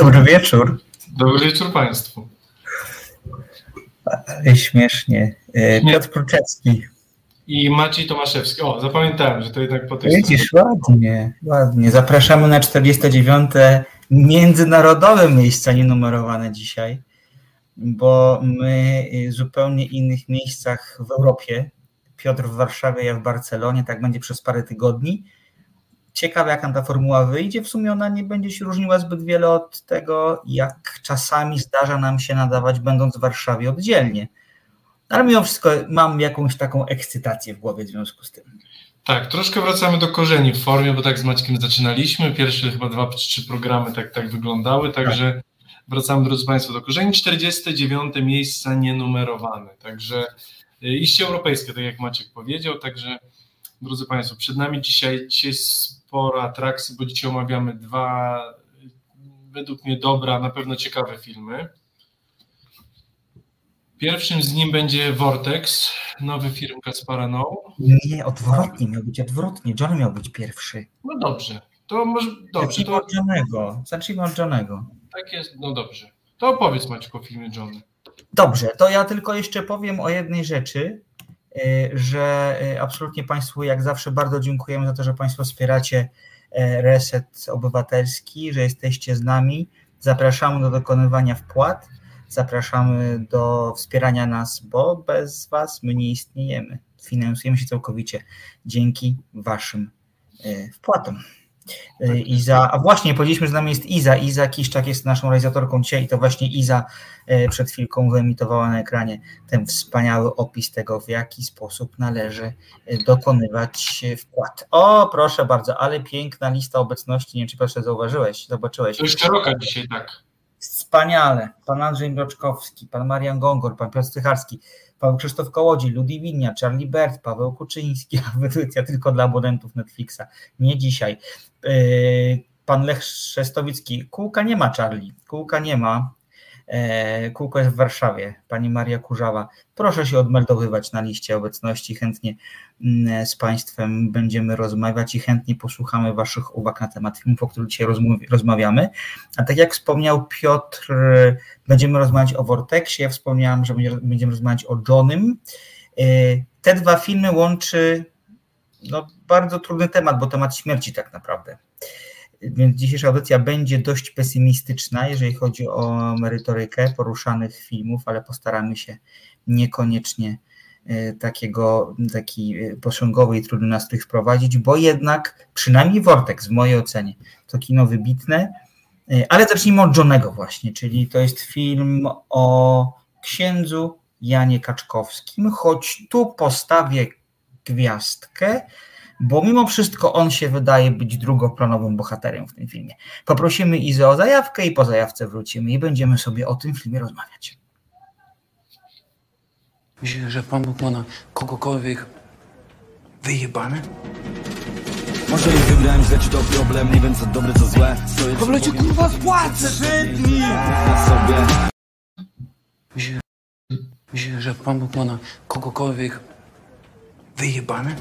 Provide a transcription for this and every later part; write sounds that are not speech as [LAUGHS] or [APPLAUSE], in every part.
Dobry wieczór. Dobry wieczór Państwu. Ale śmiesznie. E, Piotr Kruczewski. I Maciej Tomaszewski. O, zapamiętałem, że to jednak po tej Widzisz, stronie. ładnie, ładnie. Zapraszamy na 49. międzynarodowe miejsca nienumerowane dzisiaj, bo my w zupełnie innych miejscach w Europie. Piotr w Warszawie, ja w Barcelonie, tak będzie przez parę tygodni ciekawe, jak nam ta formuła wyjdzie. W sumie ona nie będzie się różniła zbyt wiele od tego, jak czasami zdarza nam się nadawać, będąc w Warszawie oddzielnie. Ale mimo wszystko mam jakąś taką ekscytację w głowie w związku z tym. Tak, troszkę wracamy do korzeni w formie, bo tak z Maćkiem zaczynaliśmy. Pierwsze chyba dwa czy trzy programy tak, tak wyglądały, także tak. wracamy, drodzy Państwo, do korzeni. 49 miejsca nienumerowane, także y, iście europejskie, tak jak Maciek powiedział, także drodzy Państwo, przed nami dzisiaj, dzisiaj sporo atrakcji, bo dzisiaj omawiamy dwa, według mnie dobra, na pewno ciekawe filmy. Pierwszym z nim będzie Vortex, nowy film Kaspara No. Nie, odwrotnie, miał być odwrotnie. John miał być pierwszy. No dobrze, to może dobrze. Zacznijmy to... od Johnego. Zacznijmy od Johnego. Tak jest, no dobrze. To opowiedz Maćku o filmie Johnny. Dobrze, to ja tylko jeszcze powiem o jednej rzeczy, że y, absolutnie Państwu jak zawsze bardzo dziękujemy za to, że Państwo wspieracie y, Reset Obywatelski, że jesteście z nami. Zapraszamy do dokonywania wpłat, zapraszamy do wspierania nas, bo bez Was my nie istniejemy. Finansujemy się całkowicie dzięki Waszym wpłatom. Iza, a właśnie powiedzieliśmy, że z nami jest Iza. Iza Kiszczak jest naszą realizatorką dzisiaj i to właśnie Iza e, przed chwilką wyemitowała na ekranie ten wspaniały opis tego, w jaki sposób należy e, dokonywać wkład. O, proszę bardzo, ale piękna lista obecności. Nie wiem, czy proszę zauważyłeś, zobaczyłeś. To jest szeroka dzisiaj, tak. Wspaniale. Pan Andrzej Mroczkowski, pan Marian Gongor, pan Piotr Stycharski, pan Krzysztof Kołodzi, Ludi Charlie Bert, Paweł Kuczyński, audycja tylko dla abonentów Netflixa. Nie dzisiaj. Yy, pan Lech Szestowicki, kółka nie ma Charlie, kółka nie ma, kółko jest w Warszawie, pani Maria Kurzawa. Proszę się odmeldowywać na liście obecności. Chętnie mm, z Państwem będziemy rozmawiać i chętnie posłuchamy Waszych uwag na temat filmów, o których dzisiaj rozmawiamy. A tak jak wspomniał Piotr, będziemy rozmawiać o Vortexie. Ja wspomniałam, że będziemy rozmawiać o Johnym. E, te dwa filmy łączy no, bardzo trudny temat, bo temat śmierci tak naprawdę. Więc dzisiejsza audycja będzie dość pesymistyczna, jeżeli chodzi o merytorykę poruszanych filmów, ale postaramy się niekoniecznie e, takiego, taki e, posągowy i trudny nastrój wprowadzić, bo jednak przynajmniej Vortex w mojej ocenie to kino wybitne, e, ale zacznijmy od Johnego właśnie, czyli to jest film o księdzu Janie Kaczkowskim, choć tu postawię gwiazdkę, bo mimo wszystko on się wydaje być drugoplanowym bohaterem w tym filmie. Poprosimy Izę o zajawkę i po zajawce wrócimy i będziemy sobie o tym filmie rozmawiać. Myślisz, że Pan Bóg ma na kogokolwiek wyjebane? Może ich wybrałem źle, czy to problem, nie wiem co dobre, co złe Stoję cię kurwa spłacę! Na sobie myślisz, że Pan Bóg ma na kogokolwiek wyjebane?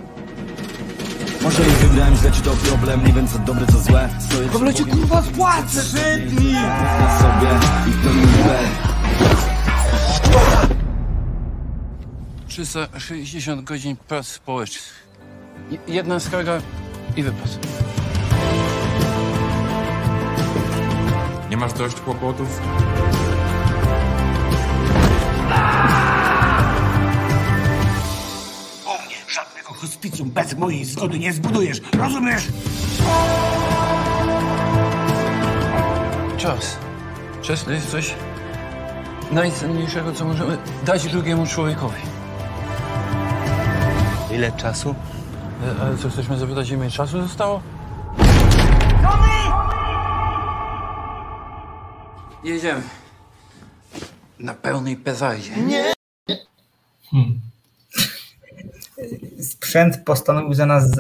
Może ich wybrałem źle, czy to problem Nie wiem co dobre, co złe Stoję W ogóle cię kurwa spłacę! Szydni! Na sobie i w pełni B 360 godzin prac społecznych. Jedna skarga i wypad. Nie masz dość kłopotów? Hospicjum bez mojej zgody nie zbudujesz, rozumiesz? Czas. Czas to jest coś najcenniejszego, co możemy dać drugiemu człowiekowi. Ile czasu? E, Ale co, chcesz mnie zapytać, ile mi czasu zostało? Jedziemy. Na pełnej pezadzie. Sprzęt postanowił za nas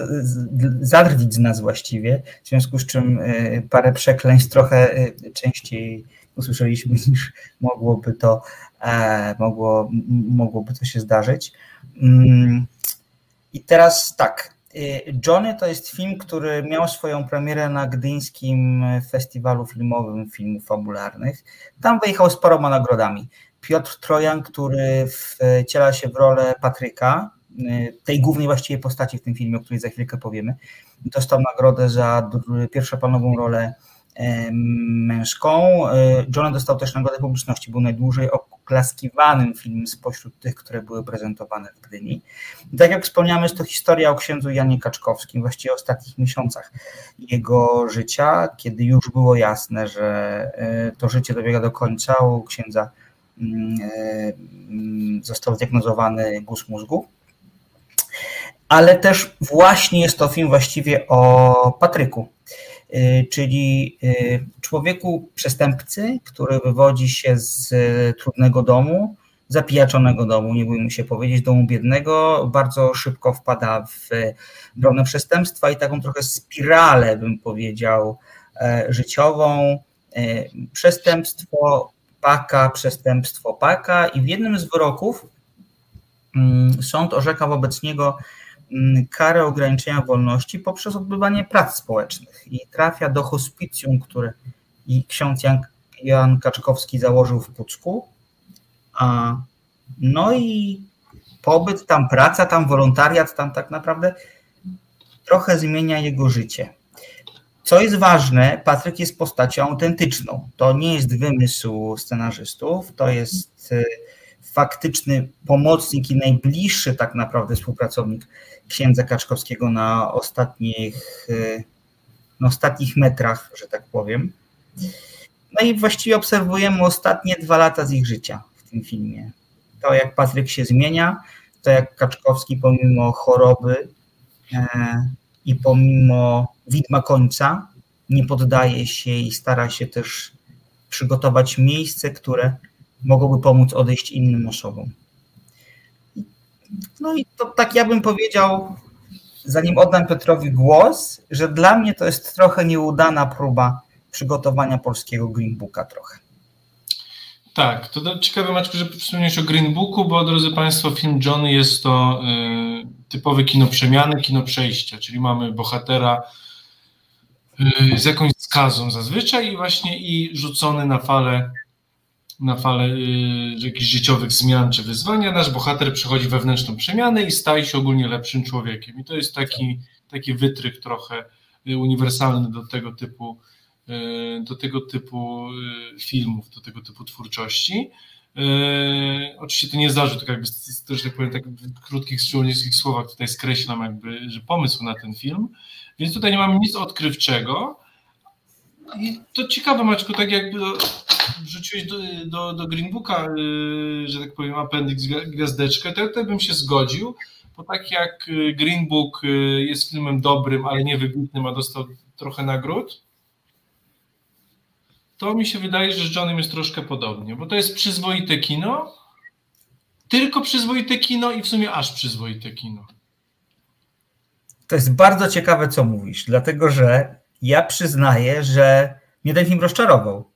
zadrwić z nas właściwie, w związku z czym y, parę przekleństw trochę y, częściej usłyszeliśmy [LAUGHS] niż mogłoby to, e, mogło, mogłoby to się zdarzyć. Mm, I teraz tak, Y, Johnny to jest film, który miał swoją premierę na Gdyńskim Festiwalu Filmowym Filmów Fabularnych. Tam wyjechał z paroma nagrodami. Piotr Trojan, który wciela się w rolę Patryka, tej głównej właściwie postaci w tym filmie, o której za chwilkę powiemy, dostał nagrodę za pierwszoplanową rolę męską. E, John dostał też nagrodę publiczności, był najdłużej oklaskiwanym filmem spośród tych, które były prezentowane w Gdyni. Tak jak wspomniałem, jest to historia o księdzu Janie Kaczkowskim, właściwie o ostatnich miesiącach jego życia, kiedy już było jasne, że to życie dobiega do końca. U księdza mm, mm, został zdiagnozowany guz mózgu ale też właśnie jest to film właściwie o Patryku, Y, czyli y, człowieku przestępcy, który wywodzi się z y, trudnego domu, zapijaczonego domu, nie bójmy się powiedzieć, domu biednego, bardzo szybko wpada w drobne przestępstwa i taką trochę spiralę, bym powiedział, e, życiową. E, przestępstwo paka, przestępstwo paka i w jednym z wyroków mm, sąd orzeka wobec niego karę ograniczenia wolności poprzez odbywanie prac społecznych i trafia do hospicjum, które ksiądz Jan, Jan Kaczkowski założył w Pucku. A, no i pobyt tam, praca tam, wolontariat tam tak naprawdę trochę zmienia jego życie. Co jest ważne, Patryk jest postacią autentyczną. To nie jest wymysł scenarzystów, to jest y, faktyczny pomocnik i najbliższy tak naprawdę współpracownik księdza Kaczkowskiego na ostatnich, y, na ostatnich metrach, że tak powiem. No i właściwie obserwujemy ostatnie dwa lata z ich życia w tym filmie. To, jak Patryk się zmienia, to jak Kaczkowski pomimo choroby e, i pomimo widma końca nie poddaje się i stara się też przygotować miejsce, które mogłoby pomóc odejść innym osobom. No i to tak ja bym powiedział, zanim oddam Piotrowi głos, że dla mnie to jest trochę nieudana próba przygotowania polskiego Green Booka trochę. Tak, to ciekawe Maczku, że wspomniałeś o Green Booku, bo drodzy Państwo, film Johnny jest to y, typowe kino przemiany, kino przejścia, czyli mamy bohatera y, z jakąś skazą zazwyczaj i właśnie i rzucony na falę na falę y, jakichś życiowych zmian czy wyzwania, nasz bohater przechodzi wewnętrzną przemianę i staje się ogólnie lepszym człowiekiem. I to jest taki, taki wytrych trochę y, uniwersalny do tego typu y, do tego typu filmów, do tego typu twórczości. oczywiście to nie zdarzy, tylko jakby, to, że tak powiem, tak w krótkich, słownickich słowach tutaj skreślam jakby, że pomysł na ten film, więc tutaj nie mamy nic odkrywczego, i to ciekawe, Maczku, tak jakby wrzuciłeś do, do, do Greenbooka, yy, że tak powiem, appendix, gwiazdeczkę, to, to bym się zgodził, bo tak jak y, Green Book y, jest filmem dobrym, ale nie wybitnym, a dostał trochę nagród, to mi się wydaje, że z Johnem jest troszkę podobnie, bo to jest przyzwoite kino, tylko przyzwoite kino i w sumie aż przyzwoite kino. To jest bardzo ciekawe, co mówisz, dlatego że ja przyznaję, że mnie ten film rozczarował.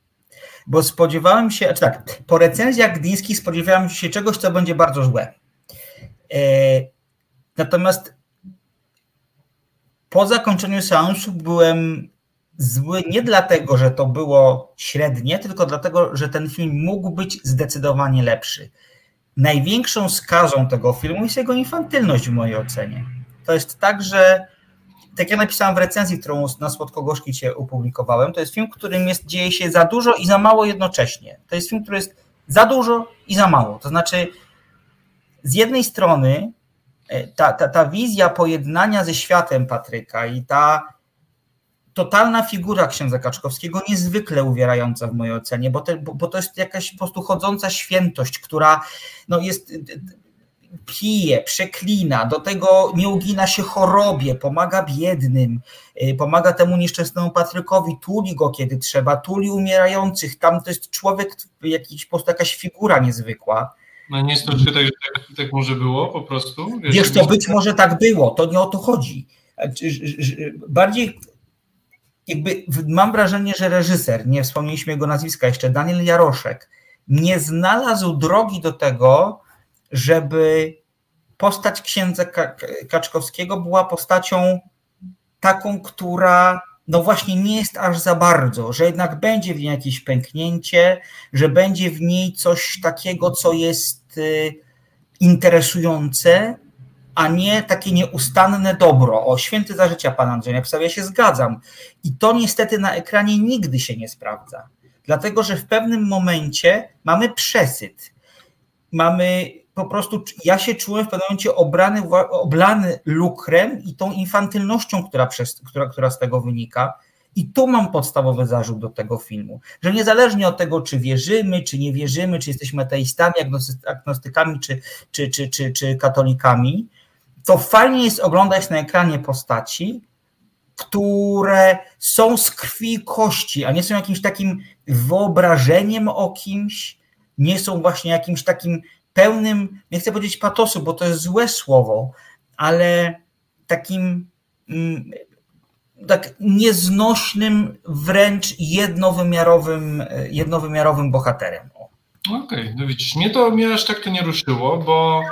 Bo spodziewałem się, znaczy tak, po recenzjach gdyńskich spodziewałem się czegoś, co będzie bardzo złe. E, natomiast po zakończeniu seansu byłem zły nie dlatego, że to było średnie, tylko dlatego, że ten film mógł być zdecydowanie lepszy. Największą skazą tego filmu jest jego infantylność w mojej ocenie. To jest tak, że tak jak napisałem w recenzji, którą na Słodko-Gorzki Cię opublikowałem, to jest film, w którym jest, dzieje się za dużo i za mało jednocześnie. To jest film, który jest za dużo i za mało. To znaczy, z jednej strony e, ta, ta, ta wizja pojednania ze światem Patryka i ta totalna figura księdza Kaczkowskiego, niezwykle uwierająca w mojej ocenie, bo, te, bo, bo to jest jakaś po prostu chodząca świętość, która no, jest pije, przeklina, do tego nie ugina się chorobie, pomaga biednym, y, pomaga temu nieszczęsnemu Patrykowi, tuli go kiedy trzeba, tuli umierających, tam to jest człowiek, jakiś, po prostu jakaś figura niezwykła. No nie jest tak, że tak, tak może było po prostu? Wiesz, Wiesz to być może tak było, to nie o to chodzi. Bardziej jakby mam wrażenie, że reżyser, nie wspomnieliśmy jego nazwiska jeszcze, Daniel Jaroszek, nie znalazł drogi do tego, żeby postać księdza Kaczkowskiego była postacią taką, która no właśnie nie jest aż za bardzo, że jednak będzie w niej jakieś pęknięcie, że będzie w niej coś takiego, co jest y, interesujące, a nie takie nieustanne dobro. O, święty za życia Pan Andrzej napisał, ja się zgadzam. I to niestety na ekranie nigdy się nie sprawdza. Dlatego, że w pewnym momencie mamy przesyt. Mamy po prostu, ja się czułem w pewnym momencie obrany, oblany lukrem i tą infantylnością, która, przez, która, która z tego wynika. I tu mam podstawowy zarzut do tego filmu, że niezależnie od tego, czy wierzymy, czy nie wierzymy, czy jesteśmy ateistami, agnostykami, czy, czy, czy, czy, czy katolikami, to fajnie jest oglądać na ekranie postaci, które są z krwi i kości, a nie są jakimś takim wyobrażeniem o kimś, nie są właśnie jakimś takim pełnym, nie chcę powiedzieć patosu, bo to jest złe słowo, ale takim mm, tak nieznośnym, wręcz jednowymiarowym, jednowymiarowym bohaterem. Okej, okay, no widzisz, mnie to mnie aż tak to nie ruszyło, bo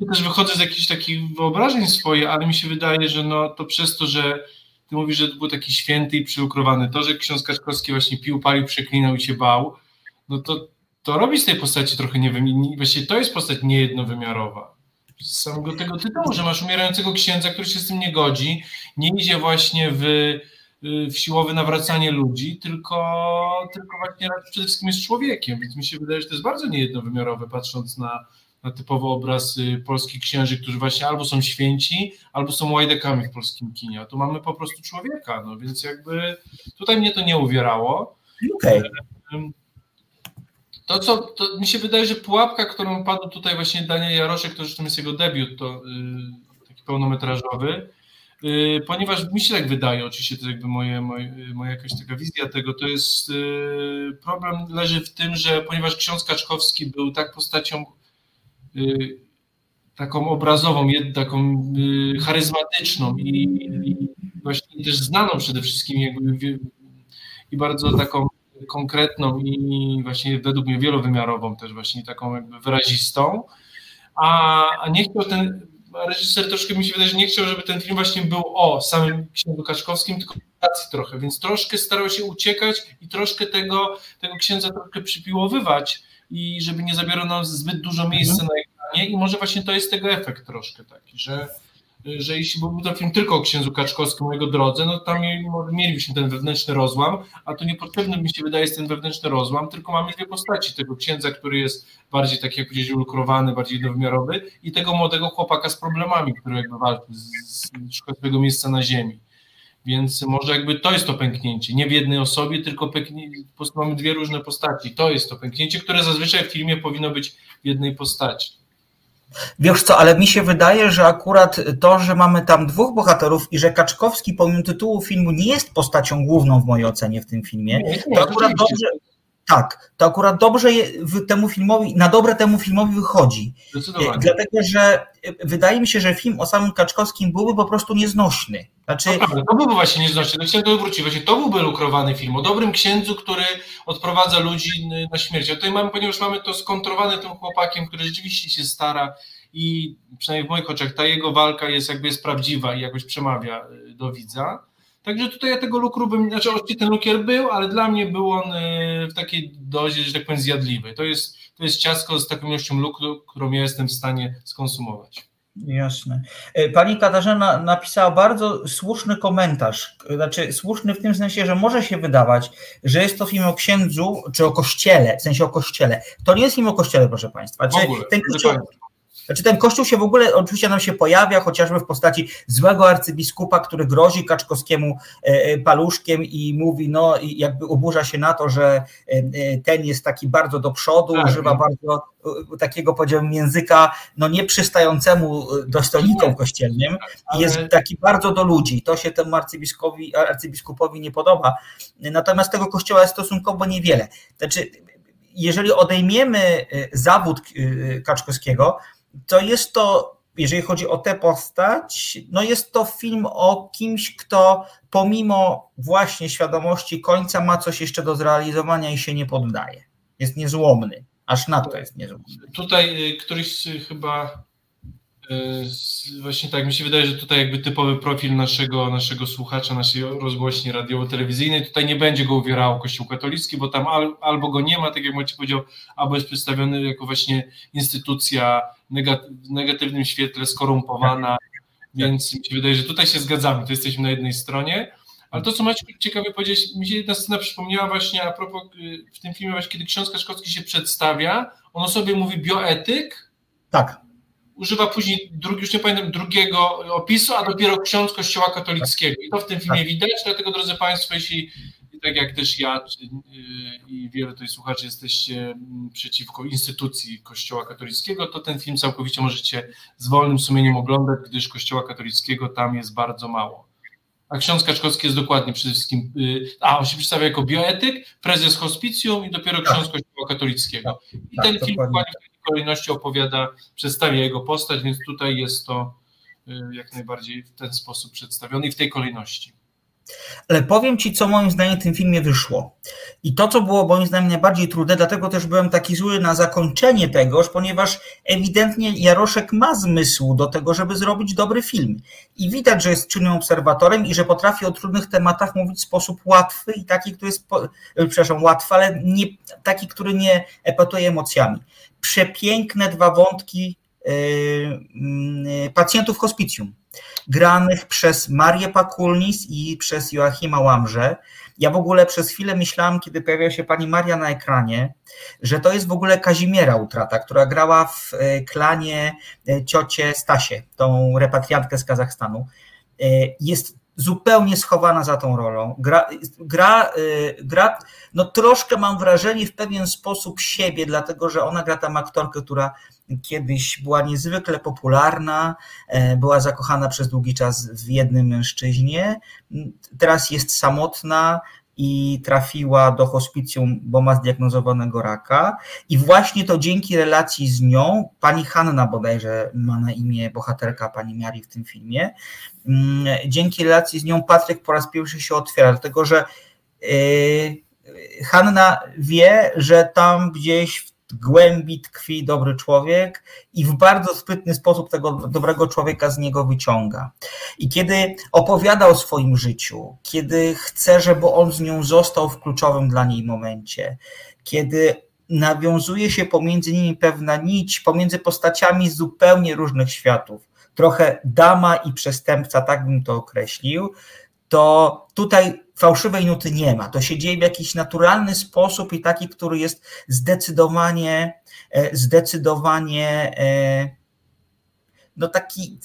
ja też wychodzę z jakichś takich wyobrażeń swoich, ale mi się wydaje, że no to przez to, że ty mówisz, że to był taki święty i przyukrowany, to, że ksiądz Kaczkowski właśnie pił, palił, przeklinał i się bał, no to, to robi z tej postaci trochę nie wiem, właśnie to jest postać niejednowymiarowa. Z samego tego tytułu, że masz umierającego księdza, który się z tym nie godzi, nie idzie właśnie w, w siłowe nawracanie ludzi, tylko, tylko właśnie przede wszystkim jest człowiekiem, więc mi się wydaje, że to jest bardzo niejednowymiarowe, patrząc na, na typowy obraz y, polskich księży, którzy właśnie albo są święci, albo są łajdekami w polskim kinie. A tu mamy po prostu człowieka, no więc jakby tutaj mnie to nie uwierało. Okay. To, co to mi się wydaje, że pułapka, którą padł tutaj właśnie Daniel Jaroszek, to zresztą jest jego debiut, to yy, taki pełnometrażowy, yy, ponieważ mi się tak wydaje, oczywiście to jakby moje, moje, moja jakaś taka wizja tego, to jest yy, problem leży w tym, że ponieważ ksiądz Kaczkowski był tak postacią Y, taką obrazową, taką y, charyzmatyczną i, i właśnie też znaną przede wszystkim jakby i bardzo taką konkretną i właśnie według mnie wielowymiarową też właśnie taką jakby wyrazistą, a, a nie chciał ten reżyser troszkę mi się wydaje, że nie chciał, żeby ten film właśnie był o samym księdzu Kaczkowskim, tylko trochę, więc troszkę starał się uciekać i troszkę tego, tego księdza troszkę przypiłowywać i żeby nie zabierał nam zbyt dużo miejsca mhm. na ekranie i może właśnie to jest tego efekt troszkę taki, że, że jeśli byłby to film tylko o księdzu Kaczkowskim, o jego drodze, no tam mielibyśmy ten wewnętrzny rozłam, a tu niepotrzebny mi się wydaje jest ten wewnętrzny rozłam, tylko mamy dwie postaci, tego księdza, który jest bardziej tak jak powiedzieć ulukrowany, bardziej jednowymiarowy i tego młodego chłopaka z problemami, który jakby walczy, z, szuka swojego miejsca na ziemi. Więc może jakby to jest to pęknięcie. Nie w jednej osobie, tylko prostu mamy dwie różne postaci. To jest to pęknięcie, które zazwyczaj w filmie powinno być w jednej postaci. Wiesz co, ale mi się wydaje, że akurat to, że mamy tam dwóch bohaterów i że Kaczkowski pomimo tytułu filmu nie jest postacią główną w mojej ocenie w tym filmie, nie, nie, to akurat dobrze, tak, to akurat dobrze temu filmowi, na dobre temu filmowi wychodzi. Dlatego, że e, wydaje mi się, że film o samym Kaczkowskim byłby po prostu nieznośny. Znaczy... No prawda, to byłby właśnie nieznośny, to chciałem to wrócić, właśnie to byłby lukrowany film o dobrym księdzu, który odprowadza ludzi na śmierć. A tutaj mamy, ponieważ mamy to skontrowane tym chłopakiem, który rzeczywiście się stara i przynajmniej w moich oczach ta jego walka jest jakby jest prawdziwa i jakoś przemawia e, do widza Także tutaj ja tego lukru bym, znaczy oczywiście ten lukier był, ale dla mnie był on e, w takiej dozie, że tak powiem, zjadliwy. To jest, to jest ciasko z taką ilością lukru, którą ja jestem w stanie skonsumować. Jasne. E, pani Katarzyna napisała bardzo słuszny komentarz. Znaczy, słuszny w tym sensie, że może się wydawać, że jest to film o księdzu czy o kościele, w sensie o kościele. To nie jest film o kościele, proszę Państwa. Czy ogóle, ten kościół, znaczy ten kościół się w ogóle oczywiście nam się pojawia, chociażby w postaci złego arcybiskupa, który grozi Kaczkowskiemu e, e, paluszkiem i mówi, no i jakby oburza się na to, że e, ten jest taki bardzo do przodu, tak, używa bardzo takiego powiedziałbym języka no nieprzystającemu dostojnikom kościelnym i jest taki bardzo do ludzi. To się temu arcybiskupowi, arcybiskupowi nie podoba. Natomiast tego kościoła jest stosunkowo niewiele. Znaczy, jeżeli odejmiemy zawód Kaczkowskiego, to jest to, jeżeli chodzi o tę postać, no jest to film o kimś, kto pomimo właśnie świadomości końca ma coś jeszcze do zrealizowania i się nie poddaje. Jest niezłomny. Aż na to jest niezłomny. Tutaj y, któryś chyba E, właśnie tak, mi się wydaje, że tutaj jakby typowy profil naszego, naszego słuchacza, naszej rozgłośni radiowo-telewizyjnej, tutaj nie będzie go uwierało Kościół katolicki, bo tam al, albo go nie ma, tak jak Maciej powiedział, albo jest przedstawiony jako właśnie instytucja w negatywnym świetle, skorumpowana, więc mi się wydaje, że tutaj się zgadzamy, to jesteśmy na jednej stronie, ale to, co Maciej ciekawie powiedzieć, mi się jedna scena przypomniała właśnie a propos y, w tym filmie, właśnie kiedy ksiądz Kaszkowski się przedstawia, on o sobie mówi bioetyk. Tak. Używa później, drugi, już nie pamiętam, drugiego opisu, a dopiero ksiądz Kościoła katolickiego. I to w tym filmie tak. widać, dlatego drodzy Państwo, jeśli tak jak też ja y, i wielu tutaj słuchaczy jesteście mm, przeciwko instytucji Kościoła katolickiego, to ten film całkowicie możecie z wolnym sumieniem oglądać, gdyż Kościoła katolickiego tam jest bardzo mało. A ksiądz Kaczkowski jest dokładnie przede wszystkim, y, a on się przedstawia jako bioetyk, prezes hospicjum i dopiero tak. ksiądz Kościoła katolickiego. Tak, I tak, ten film dokładnie w tej kolejności opowiada, przedstawia jego postać, więc tutaj jest to y, jak najbardziej w ten sposób przedstawiony i w tej kolejności. Ale powiem Ci, co moim zdaniem w tym filmie wyszło. I to, co było moim zdaniem najbardziej trudne, dlatego też byłem taki zły na zakończenie tegoż, ponieważ ewidentnie Jaroszek ma zmysł do tego, żeby zrobić dobry film. I widać, że jest czynnym obserwatorem i że potrafi o trudnych tematach mówić w sposób łatwy i taki, który jest, e, przepraszam, łatwy, ale nie, taki, który nie epatuje emocjami. Przepiękne dwa wątki yy, pacjentów hospicjum granych przez Marię Pakulnis i przez Joachima Łamrze. Ja w ogóle przez chwilę myślałam, kiedy pojawiła się pani Maria na ekranie, że to jest w ogóle Kazimiera Utrata, która grała w e, klanie e, ciocie Stasie, tą repatriantkę z Kazachstanu. E, jest zupełnie schowana za tą rolą. Gra, gra, gra, no troszkę mam wrażenie w pewien sposób siebie, dlatego że ona gra tam aktorkę, która kiedyś była niezwykle popularna, e, była zakochana przez długi czas w jednym mężczyźnie, teraz jest samotna i trafiła do hospicjum, bo ma zdiagnozowanego raka. I właśnie to dzięki relacji z nią, pani Hanna bodajże ma na imię bohaterka pani Miari w tym filmie, mm, dzięki relacji z nią Patryk po raz pierwszy się otwiera, dlatego że yy, Hanna wie, że tam gdzieś w głębi tkwi dobry człowiek i w bardzo sprytny sposób tego dobrego człowieka z niego wyciąga. I kiedy opowiada o swoim życiu, kiedy chce, żeby on z nią został w kluczowym dla niej momencie, kiedy nawiązuje się pomiędzy nimi pewna nić, pomiędzy postaciami zupełnie różnych światów, trochę dama i przestępca, tak bym to określił, to tutaj fałszywej nuty nie ma. To się dzieje w jakiś naturalny sposób i taki, który jest zdecydowanie, e, zdecydowanie e, no taki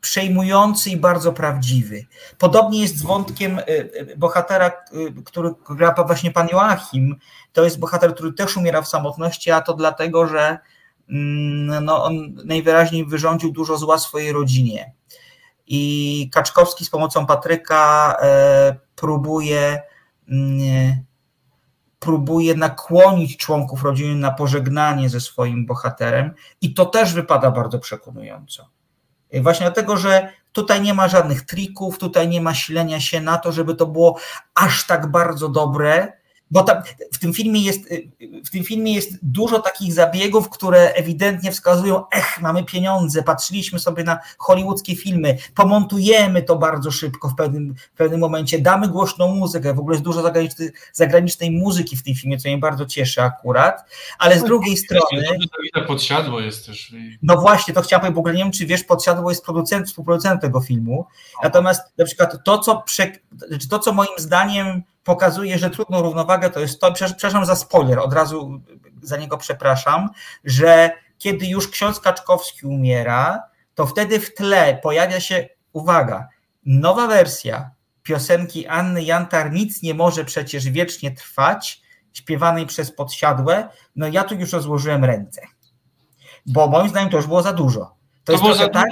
przejmujący i bardzo prawdziwy. Podobnie jest z wątkiem e, bohatera, który gra właśnie pan Joachim. To jest bohater, który też umiera w samotności, a to dlatego, że mm, no, on najwyraźniej wyrządził dużo zła swojej rodzinie i Kaczkowski z pomocą Patryka e, próbuje mm, próbuje nakłonić członków rodziny na pożegnanie ze swoim bohaterem i to też wypada bardzo przekonująco. Właśnie dlatego, że tutaj nie ma żadnych trików, tutaj nie ma silenia się na to, żeby to było aż tak bardzo dobre, bo tam, w, tym filmie jest, w tym filmie jest dużo takich zabiegów, które ewidentnie wskazują, ech, mamy pieniądze, patrzyliśmy sobie na hollywoodzkie filmy, pomontujemy to bardzo szybko w pewnym, w pewnym momencie, damy głośną muzykę, w ogóle jest dużo zagranicznej, zagranicznej muzyki w tym filmie, co mnie bardzo cieszy akurat, ale z no, drugiej strony... Podsiadło jest też. No właśnie, to chciałem powiedzieć, w ogóle nie wiem, czy wiesz, Podsiadło jest producent, współproducentem tego filmu, natomiast na przykład to, co, prze, to, co moim zdaniem pokazuje, że trudną równowagę to jest to, przepraszam za spoiler, od razu za niego przepraszam, że kiedy już ksiądz Kaczkowski umiera, to wtedy w tle pojawia się, uwaga, nowa wersja piosenki Anny Jantar Nic nie może przecież wiecznie trwać, śpiewanej przez podsiadłe, no ja tu już rozłożyłem ręce. Bo moim zdaniem to już było za dużo. To, to jest było za tak...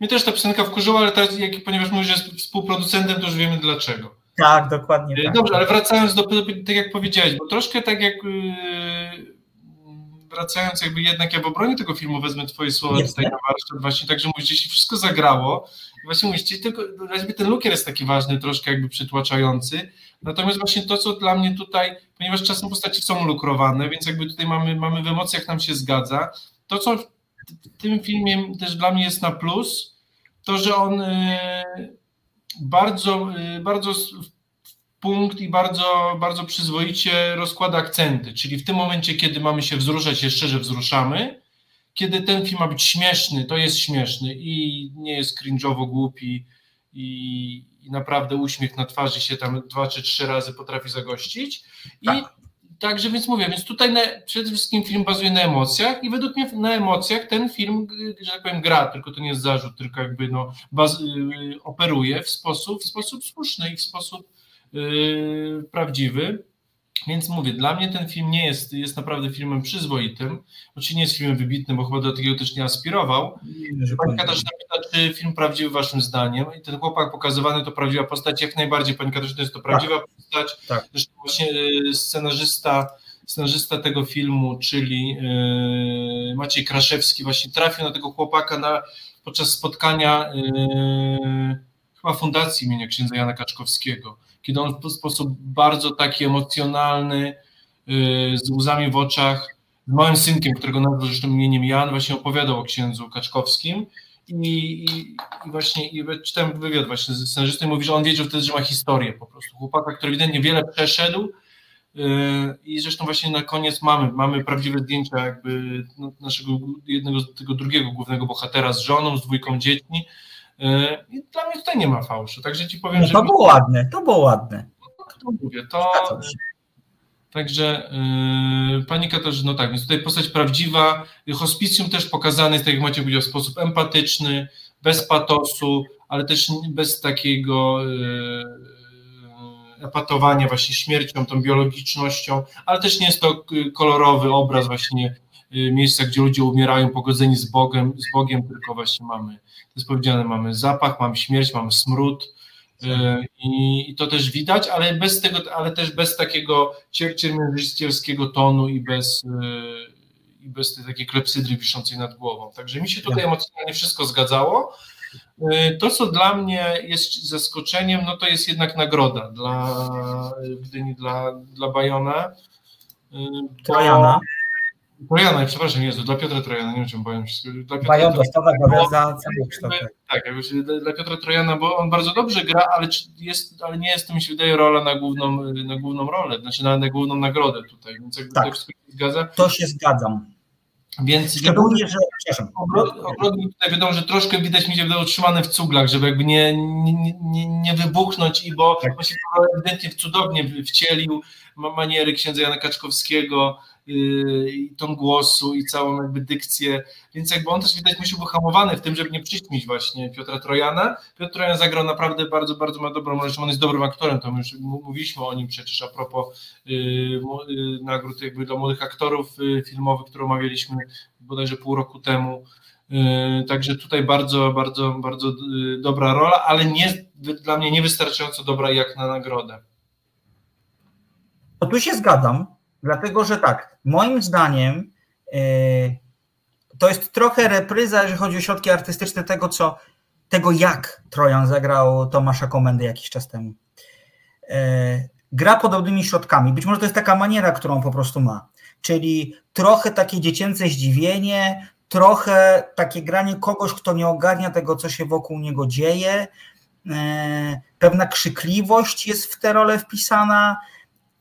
Mnie też ta piosenka wkurzyła, ale teraz, jak, ponieważ mówisz, że jest współproducentem, to już wiemy dlaczego. Tak, dokładnie. E, tak. Dobrze, ale wracając do, tak jak powiedziałeś, bo troszkę tak jak yy, wracając jakby jednak ja w obronie tego filmu wezmę twoje słowa Jest, tutaj na warsztat właśnie, także mówisz, jeśli wszystko zagrało, właśnie mówisz, tylko jakby ten lukier jest taki ważny, troszkę jakby przytłaczający, natomiast właśnie to, co dla mnie tutaj, ponieważ czasem postaci są lukrowane, więc jakby tutaj mamy, mamy w emocjach nam się zgadza, to co w tym filmie też dla mnie jest na plus to, że on e, bardzo, e, bardzo punkt i bardzo, bardzo przyzwoicie rozkłada akcenty. Czyli w tym momencie, kiedy mamy się wzruszać, się szczerze wzruszamy. Kiedy ten film ma być śmieszny, to jest śmieszny i nie jest cringe'owo głupi i, i naprawdę uśmiech na twarzy się tam dwa czy trzy razy potrafi zagościć. Tak. Także więc mówię, więc tutaj na, przede wszystkim film bazuje na emocjach i według mnie na emocjach ten film, że tak powiem, gra, tylko to nie jest zarzut, tylko jakby no, baz, y, operuje w sposób, w sposób słuszny i w sposób yy, prawdziwy. Więc mówię, dla mnie ten film nie jest, jest naprawdę filmem przyzwoitym. Oczywiście nie jest filmem wybitnym, bo chyba do takiego też nie aspirował. Pani Katarzyna pyta, czy film prawdziwy waszym zdaniem? I ten chłopak pokazywany to prawdziwa postać. Jak najbardziej, Pani Katarzyna, jest to prawdziwa tak. postać. Tak. Zresztą właśnie y, scenarzysta, scenarzysta tego filmu, czyli yy, Maciej Kraszewski właśnie trafił na tego chłopaka na, podczas spotkania yy, chyba fundacji imienia księdza Jana Kaczkowskiego kiedy on w sposób bardzo taki emocjonalny, y, z łzami w oczach, z małym synkiem, którego nazwał zresztą imieniem Jan, właśnie opowiadał o księdzu Kaczkowskim. I, i, i właśnie i czytałem wywiad właśnie z scenarzystą i mówi, że on wiedział wtedy, że ma historię po prostu. Chłopaka, który ewidentnie wiele przeszedł y, i zresztą właśnie na koniec mamy, mamy prawdziwe zdjęcia jakby no, naszego jednego, tego drugiego głównego bohatera z żoną, z dwójką dziećmi, E, I dla mnie tutaj nie ma fałszu. Także ci powiem, no, że. To było ładne, to było ładne. No, to mówię, to. Także yy, pani Katarzyno, tak, więc tutaj postać prawdziwa. Hospicjum też pokazany jest, tak jak macie powiedział, w sposób empatyczny, bez patosu, ale też bez takiego yy, epatowania właśnie śmiercią, tą biologicznością, ale też nie jest to kolorowy obraz właśnie miejsca, gdzie ludzie umierają pogodzeni z Bogiem, z Bogiem, tylko właśnie mamy jest powiedziane, mamy zapach, mamy śmierć, mamy smród e, i, i to też widać, ale bez tego, ale też bez takiego ciercielskiego tonu i bez, e, i bez tej takiej klepsydry wiszącej nad głową. Także mi się tutaj emocjonalnie wszystko zgadzało. To, co dla mnie jest zaskoczeniem, no to jest jednak nagroda dla Gdyni, dla, dla Bajona. Trojana, przepraszam, Jezu, dla Piotra Trojana, nie wiem czym powiem. Dla Piotra Bajon dostał nagrodę za cały kształt. Tak, dla Piotra Trojana, bo on bardzo dobrze gra, ale, jest, ale nie jest, to mi się wydaje, rola na główną, na główną rolę, znaczy na, na główną nagrodę tutaj, więc jakby tak. to wszystko się zgadza. To się zgadzam. Więc Szczególnie, że ogrodnik tutaj wiadomo, że troszkę widać mi się wydało utrzymany w cuglach, żeby jakby nie, nie, nie, nie wybuchnąć i bo tak. on się ewidentnie cudownie wcielił maniery księdza Jana Kaczkowskiego, i ton głosu i całą jakby dykcję, więc jakby on też widać musi był hamowany w tym, żeby nie przyćmić właśnie Piotra Trojana. Piotr Trojan zagrał naprawdę bardzo, bardzo ma dobrą rolę, on jest dobrym aktorem, to już mówiliśmy o nim przecież a propos y, y, nagród jakby dla młodych aktorów filmowych, które omawialiśmy bodajże pół roku temu. Także tutaj bardzo, bardzo, bardzo dobra rola, ale nie, dla mnie niewystarczająco dobra jak na nagrodę. No tu się zgadzam, Dlatego, że tak, moim zdaniem yy, to jest trochę repryza, jeżeli chodzi o środki artystyczne tego, co, tego jak Trojan zagrał Tomasza Komendy jakiś czas temu. Yy, gra podobnymi środkami. Być może to jest taka maniera, którą po prostu ma. Czyli trochę takie dziecięce zdziwienie, trochę takie granie kogoś, kto nie ogarnia tego, co się wokół niego dzieje. Yy, pewna krzykliwość jest w tę rolę wpisana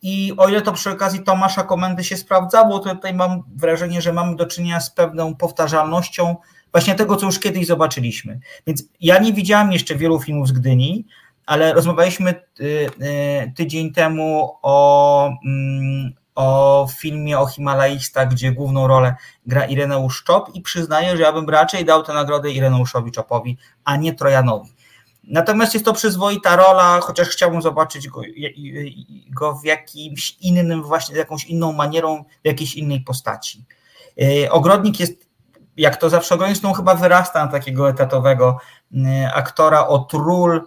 i o ile to przy okazji Tomasza Komendy się sprawdzało, to tutaj mam wrażenie, że mamy do czynienia z pewną powtarzalnością właśnie tego, co już kiedyś zobaczyliśmy. Więc ja nie widziałem jeszcze wielu filmów z Gdyni, ale rozmawialiśmy y, y, tydzień temu o, mm, o filmie o Himalajistach, gdzie główną rolę gra Ireneusz Czop i przyznaję, że ja bym raczej dał tę nagrodę Ireneuszowi Czopowi, a nie Trojanowi. Natomiast jest to przyzwoita rola, chociaż chciałbym zobaczyć go, go w jakimś innym, właśnie jakąś inną manierą, w jakiejś innej postaci. E, ogrodnik jest, jak to zawsze ogrodnik, no chyba wyrasta na takiego etatowego e, aktora od ról,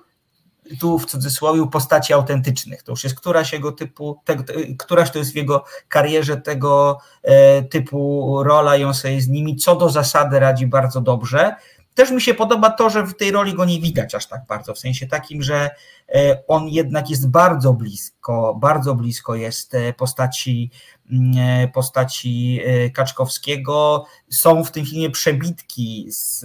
tu w cudzysłowie, postaci autentycznych. To już jest któraś jego typu, te, któraś to jest w jego karierze tego e, typu rola i on sobie z nimi co do zasady radzi bardzo dobrze. Też mi się podoba to, że w tej roli go nie widać aż tak bardzo, w sensie takim, że on jednak jest bardzo blisko, bardzo blisko jest e, postaci mm, postaci Kaczkowskiego. Są w tym filmie przebitki z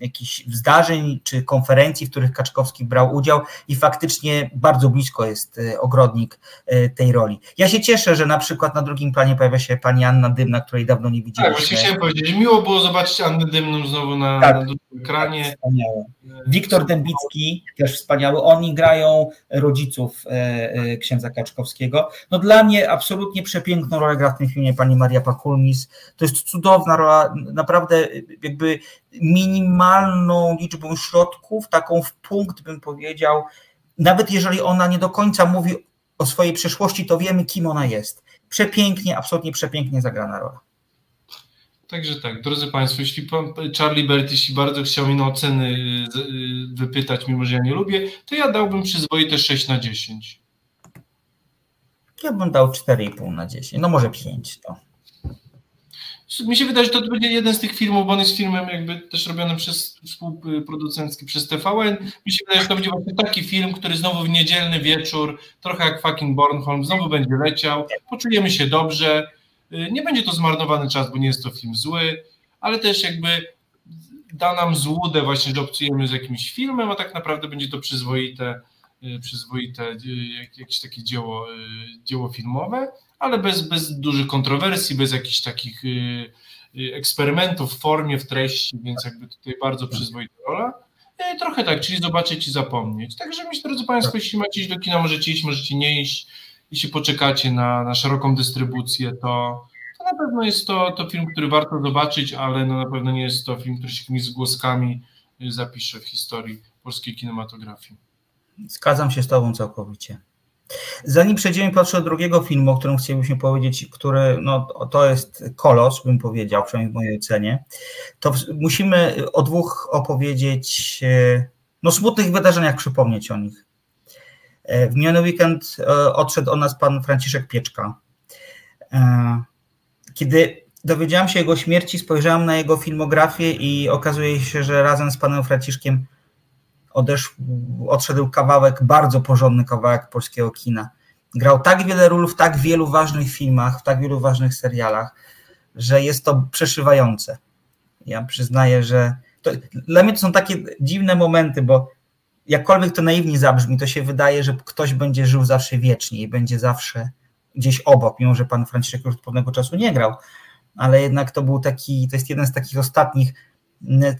jakichś zdarzeń czy konferencji, w których Kaczkowski brał udział i faktycznie bardzo blisko jest ogrodnik tej roli. Ja się cieszę, że na przykład na drugim planie pojawia się pani Anna Dymna, której dawno nie widzieliśmy. Tak, właśnie chciałem powiedzieć, miło było zobaczyć Annę Dymną znowu na, tak. na ekranie. Wspaniałe. Wiktor Dębicki, też wspaniały. Oni grają rodziców e, e, księdza Kaczkowskiego. No dla mnie absolutnie przepiękną rolę gra w tym filmie pani Maria Pakulnis. To jest cudowna rola, naprawdę jakby minimalną liczbą środków, taką w punkt bym powiedział, nawet jeżeli ona nie do końca mówi o swojej przeszłości, to wiemy, kim ona jest. Przepięknie, absolutnie przepięknie zagrana rola. Także tak, drodzy Państwo, jeśli pan Charlie Bert, jeśli bardzo chciał mi na oceny y, y, wypytać, mimo że ja nie lubię, to ja dałbym przyzwoite 6 na 10. Ja bym dał 4,5 na 10, no może 5 to. Mi się wydaje, że to będzie jeden z tych filmów, bo on jest filmem jakby też robionym przez współproducencki przez TVN. Mi się wydaje, że to będzie właśnie taki film, który znowu w niedzielny wieczór, trochę jak fucking Bornholm, znowu będzie leciał, poczujemy się dobrze, nie będzie to zmarnowany czas, bo nie jest to film zły, ale też jakby da nam złudę właśnie, że obcujemy z jakimś filmem, a tak naprawdę będzie to przyzwoite, y, przyzwoite y, jakieś takie dzieło, dzieło filmowe, ale bez, bez dużych kontrowersji, bez jakichś takich eksperymentów w formie, w treści, więc jakby tutaj bardzo przyzwoita rola. Trochę tak, czyli zobaczyć i zapomnieć. Także myślę, drodzy Państwo, jeśli macie iść do kina, możecie iść, możecie nie iść jeśli poczekacie na, na szeroką dystrybucję, to, to na pewno jest to, to film, który warto zobaczyć, ale no na pewno nie jest to film, który się jakimiś zgłoskami zapisze w historii polskiej kinematografii. Zgadzam się z Tobą całkowicie. Zanim przejdziemy patrzę do drugiego filmu, o którym chcielibyśmy powiedzieć, który no, to jest kolos, bym powiedział, przynajmniej w mojej ocenie, to musimy o dwóch opowiedzieć, e, no smutnych wydarzeniach przypomnieć o nich. W miniony weekend e, odszedł od nas pan Franciszek Pieczka. E, kiedy dowiedziałam się jego śmierci, spojrzałam na jego filmografię i okazuje się, że razem z panem Franciszkiem odeszł, odszedł kawałek, bardzo porządny kawałek polskiego kina. Grał tak wiele ról w tak wielu ważnych filmach, w tak wielu ważnych serialach, że jest to przeszywające. Ja przyznaję, że to, dla mnie to są takie dziwne momenty, bo jakkolwiek to naiwnie zabrzmi, to się wydaje, że ktoś będzie żył zawsze wiecznie i będzie zawsze gdzieś obok, mimo że pan Franciszek już od pewnego czasu nie grał, ale jednak to był taki, to jest jeden z takich ostatnich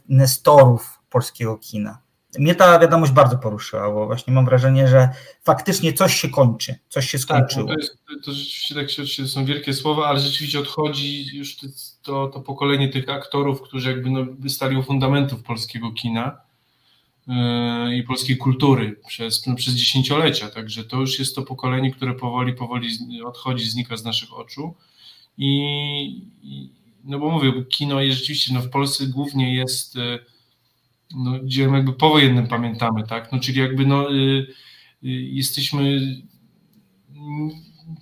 nestorów polskiego kina. Mnie ta wiadomość bardzo poruszyła, bo właśnie mam wrażenie, że faktycznie coś się kończy, coś się skończyło. Tak, to, jest, to rzeczywiście tak się, to są wielkie słowa, ale rzeczywiście odchodzi już to, to pokolenie tych aktorów, którzy jakby no, stali u fundamentów polskiego kina i polskiej kultury przez, no, przez dziesięciolecia. Także to już jest to pokolenie, które powoli, powoli odchodzi, znika z naszych oczu. I, no bo mówię, kino jest rzeczywiście no, w Polsce głównie jest e, no, gdzie jakby powojennym pamiętamy, tak? No, czyli jakby no, y, y, jesteśmy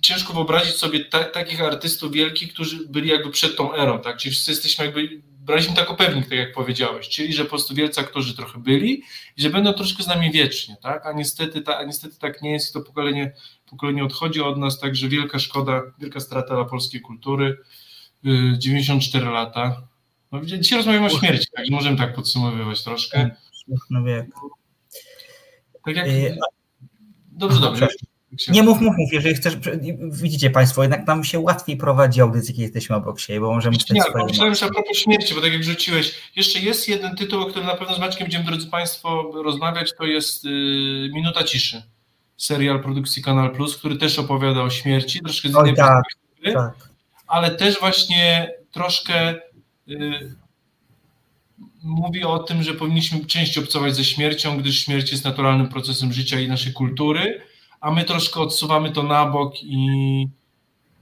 ciężko wyobrazić sobie ta, takich artystów wielkich, którzy byli jakby przed tą erą, tak? Czyli wszyscy jesteśmy jakby braliśmy tak o pewnik, tak jak powiedziałeś, czyli że po prostu wielcy aktorzy trochę byli i że będą troszkę z nami wiecznie, tak? A niestety, ta, a niestety tak nie jest i to pokolenie, pokolenie odchodzi od nas, także wielka szkoda, wielka strata dla polskiej kultury. 94 y, lata. No, dzisiaj rozmawiamy o śmierci, tak? możemy tak podsumowywać troszkę. No wiek. Tak jak... Y, dobrze, dobrze. Nie mów, mów, mów, jeżeli chcesz, widzicie Państwo, jednak nam się łatwiej prowadzi audycję, kiedy jesteśmy obok siebie, bo możemy Nie, ale myślałem, że a propos śmierci, bo tak jak rzuciłeś, jeszcze jest jeden tytuł, o którym na pewno z Maćkiem będziemy, drodzy Państwo, rozmawiać, to jest y, Minuta Ciszy, serial produkcji Kanal Plus, który też opowiada o śmierci, troszkę z innej tak, tak. ale też właśnie troszkę y, mówi o tym, że powinniśmy częściej obcować ze śmiercią, gdyż śmierć jest naturalnym procesem życia i naszej kultury, a my troszkę odsuwamy to na bok i,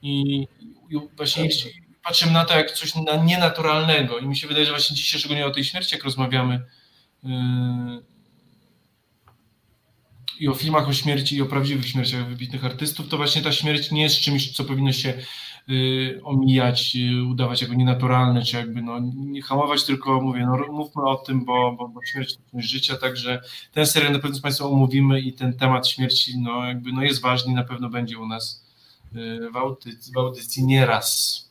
i, i właśnie patrzymy na to jak coś na nienaturalnego. I mi się wydaje, że właśnie dzisiaj, szczególnie o tej śmierci, jak rozmawiamy yy, i o filmach o śmierci, i o prawdziwych śmierciach wybitnych artystów, to właśnie ta śmierć nie jest czymś, co powinno się omijać, y, udawać jako nienaturalne, czy jakby no, nie hamować, tylko mówię, no, mówmy o tym, bo, bo, bo śmierć to część życia, także ten serial na pewno z Państwem omówimy i ten temat śmierci no, jakby, no, jest ważny i na pewno będzie u nas y, w audycji, w audycji nieraz.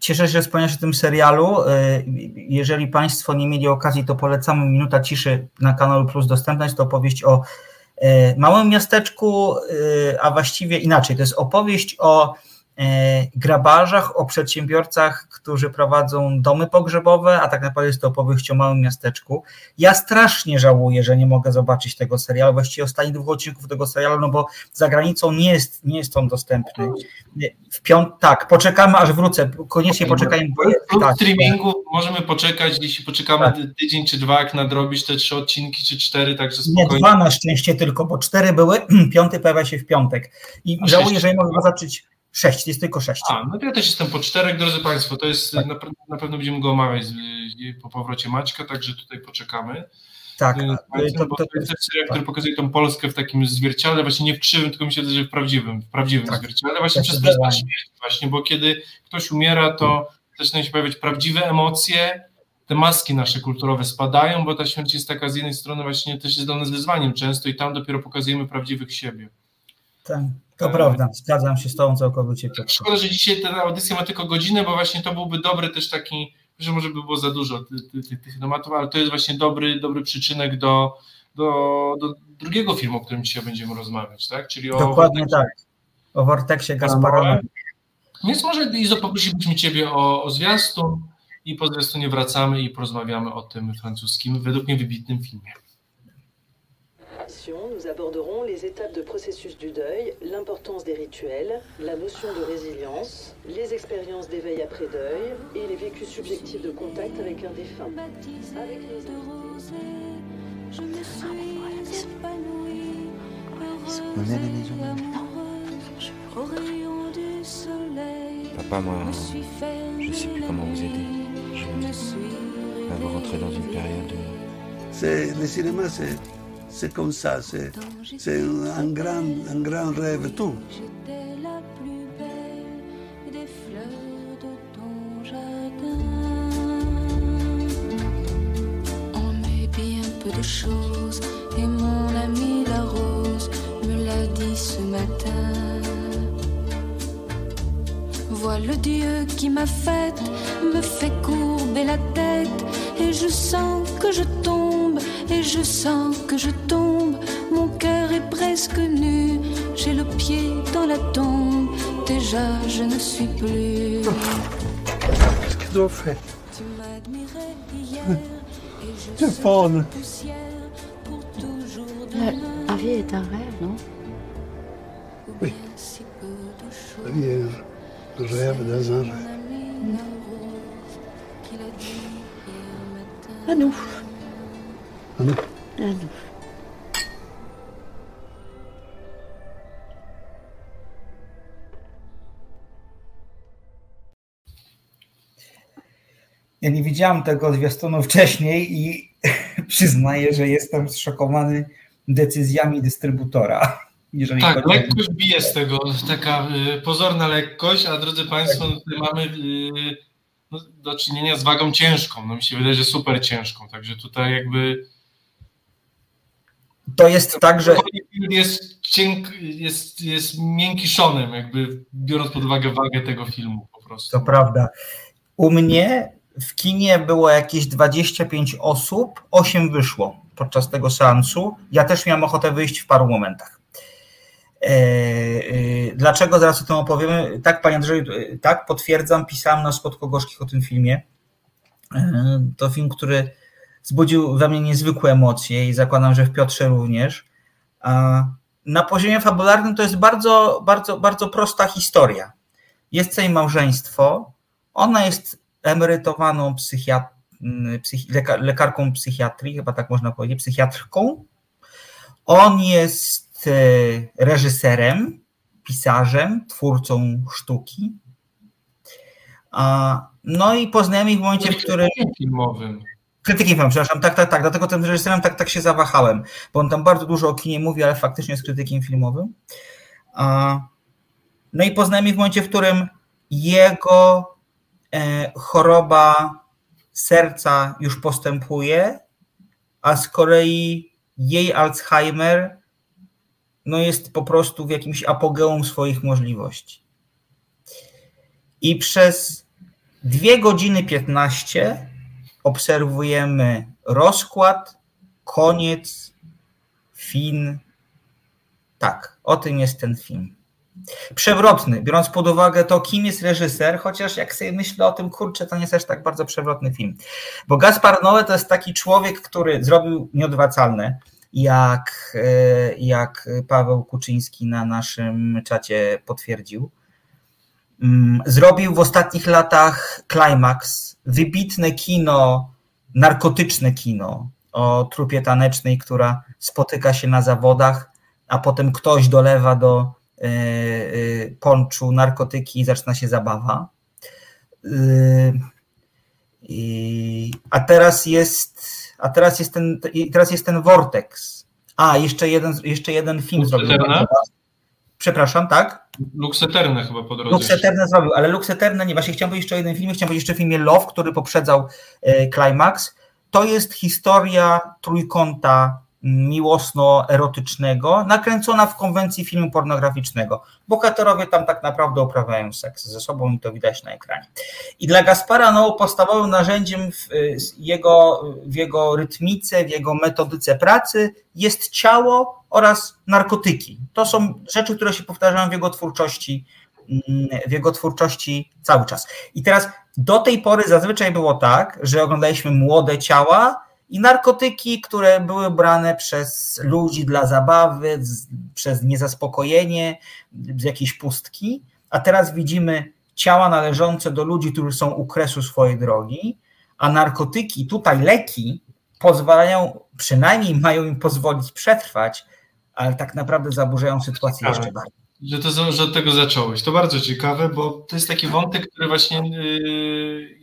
Cieszę się, że wspomniałeś o tym serialu. Y, Jeżeli Państwo nie mieli okazji, to polecamy Minuta Ciszy na kanale Plus dostępna. Jest to opowieść o y, małym miasteczku, y, a właściwie inaczej. To jest opowieść o y, grabarzach, o przedsiębiorcach, którzy prowadzą domy pogrzebowe, a tak naprawdę jest to opowieść o małym miasteczku. Ja strasznie żałuję, że nie mogę zobaczyć tego serialu, właściwie ostatnich dwóch odcinków tego serialu, no bo za granicą nie jest, nie jest on dostępny. W piąt, tak, poczekamy aż wrócę, koniecznie poczekajmy. Bo, tak, streamingu możemy poczekać, jeśli poczekamy Tak. tydzień czy dwa, jak nadrobić te trzy odcinki czy cztery, także Nie spokojnie. dwa na szczęście tylko, bo cztery były, [CLEARS THROAT] piąty pojawia się w piątek. I A żałuję, że nie mogę go zacząć sześć, jest tylko sześć. A, no to ja też jestem po czterech, drodzy Państwo, to jest, Tak. na, na pewno będziemy go omawiać z, y, po powrocie Maćka, także tutaj poczekamy. Tak, Y, a, Państwo, to, to, to jest serial, który pokazuje tą Polskę w takim zwierciale, właśnie nie w krzywym, tylko myślę, że w prawdziwym, w prawdziwym Tak. zwierciale, właśnie przez pryzmat śmierci właśnie, bo kiedy ktoś umiera, to zaczynają się pojawiać prawdziwe emocje, te maski nasze kulturowe spadają, bo ta śmierć jest taka z jednej strony właśnie też jest dla nas wyzwaniem często i tam dopiero pokazujemy prawdziwych siebie. Tak, to prawda, zgadzam się z Tobą całkowicie. Szkoda, że dzisiaj ta audycja ma tylko godzinę, bo właśnie to byłby dobry też taki, że może by było za dużo ty- ty- ty- tych tematów, ale to jest właśnie dobry, dobry przyczynek do, do, do drugiego filmu, o którym dzisiaj będziemy rozmawiać, tak? Czyli o Dokładnie tak. O Vorteksie Gasparona. Więc może Izo poprosilibyśmy Ciebie o, o zwiastun i po zwiastunie wracamy i porozmawiamy o tym francuskim, według mnie wybitnym filmie. Nous aborderons les étapes de processus du deuil, l'importance des rituels, la notion de résilience, les expériences d'éveil après deuil et les vécus subjectifs de contact avec un défunt. Avec nos invités. Je me suis épanouie, On est à la maison. heureuse, au rayon du soleil. Papa, moi, Je suis fermée je sais plus comment vous aider. Je me suis On va rentrer dans une période où C'est, le cinéma, c'est, c'est comme ça. C'est, un grand, un grand rêve, tout. Choses et mon ami la rose me l'a dit ce matin. Vois le Dieu qui m'a faite, me fait courber la tête et je sens que je tombe et je sens que je tombe. Mon cœur est presque nu, j'ai le pied dans la tombe. Déjà je ne suis plus. Qu'est-ce que tu as fait Tu m'admirais hier et je Tu es suis folle. poussière pour toujours La, demain. la vie est un rêve, non? Ou Oui. bien si peu de choses. La vie est un rêve dans un rêve. Mon ami Nous. Ja nie widziałam tego zwiastunu wcześniej i [LAUGHS] przyznaję, że jestem zszokowany decyzjami dystrybutora. Jeżeli Tak, chodzi o- lekkość bije z tego, taka y, pozorna lekkość, a drodzy Państwo, no, tutaj mamy y, no, do czynienia z wagą ciężką. No mi się wydaje, że super ciężką, także tutaj jakby To jest tak, że jest, cienk, jest, jest miękkiszonym, jakby biorąc pod uwagę wagę tego filmu po prostu. to prawda. U mnie w kinie było jakieś 25 osób, 8 wyszło podczas tego seansu. Ja też miałem ochotę wyjść w paru momentach. E, e, Dlaczego? Zaraz o tym opowiemy. Tak, panie Andrzeju, e, tak, potwierdzam, pisałem na Spotko Gorzkich o tym filmie. To film, który wzbudził we mnie niezwykłe emocje i zakładam, że w Piotrze również. Na poziomie fabularnym to jest bardzo, bardzo, bardzo prosta historia. Jest tutaj małżeństwo, ona jest emerytowaną psychiat- psychi- leka- lekarką psychiatrii, chyba tak można powiedzieć, psychiatrką. On jest e, reżyserem, pisarzem, twórcą sztuki. No i poznajemy ich w momencie, w którym filmowym. Krytykiem filmowym, przepraszam, tak, tak, tak, dlatego tym reżyserem tak, tak się zawahałem, bo on tam bardzo dużo o kinie mówi, ale faktycznie jest krytykiem filmowym. No i poznajemy w momencie, w którym jego e, choroba serca już postępuje, a z kolei jej Alzheimer no jest po prostu w jakimś apogeum swoich możliwości. I przez 2 godziny 15 obserwujemy rozkład, koniec, fin. Tak, o tym jest ten film. Przewrotny, biorąc pod uwagę to, kim jest reżyser, chociaż jak sobie myślę o tym, kurczę, to nie jest aż tak bardzo przewrotny film. Bo Gaspar Noé to jest taki człowiek, który zrobił nieodwracalne, jak, e, jak Paweł Kuczyński na naszym czacie potwierdził. Mm, zrobił w ostatnich latach Climax, wybitne kino, narkotyczne kino o trupie tanecznej, która spotyka się na zawodach, a potem ktoś dolewa do e, e, ponczu narkotyki i zaczyna się zabawa. A teraz jest a teraz jest ten, teraz jest ten Vortex. A, jeszcze jeden, jeszcze jeden film zrobił. Przepraszam, tak? Lux Eterne chyba po drodze. Lux Eterne zrobił, ale Lux Eterne nie, właśnie chciałem powiedzieć jeszcze o jednym filmie, chciałem powiedzieć jeszcze o filmie Love, który poprzedzał e, Climax. To jest historia trójkąta miłosno-erotycznego, nakręcona w konwencji filmu pornograficznego. Bohaterowie tam tak naprawdę uprawiają seks ze sobą i to widać na ekranie. I dla Gaspara no, podstawowym narzędziem w jego, w jego rytmice, w jego metodyce pracy jest ciało oraz narkotyki. To są rzeczy, które się powtarzają w jego twórczości, w jego twórczości cały czas. I teraz do tej pory zazwyczaj było tak, że oglądaliśmy młode ciała, i narkotyki, które były brane przez ludzi dla zabawy, z, przez niezaspokojenie, z jakiejś pustki, a teraz widzimy ciała należące do ludzi, którzy są u kresu swojej drogi, a narkotyki, tutaj leki, pozwalają, przynajmniej mają im pozwolić przetrwać, ale tak naprawdę zaburzają sytuację jeszcze bardziej. Że, to, że od tego zacząłeś. To bardzo ciekawe, bo to jest taki wątek, który właśnie yy,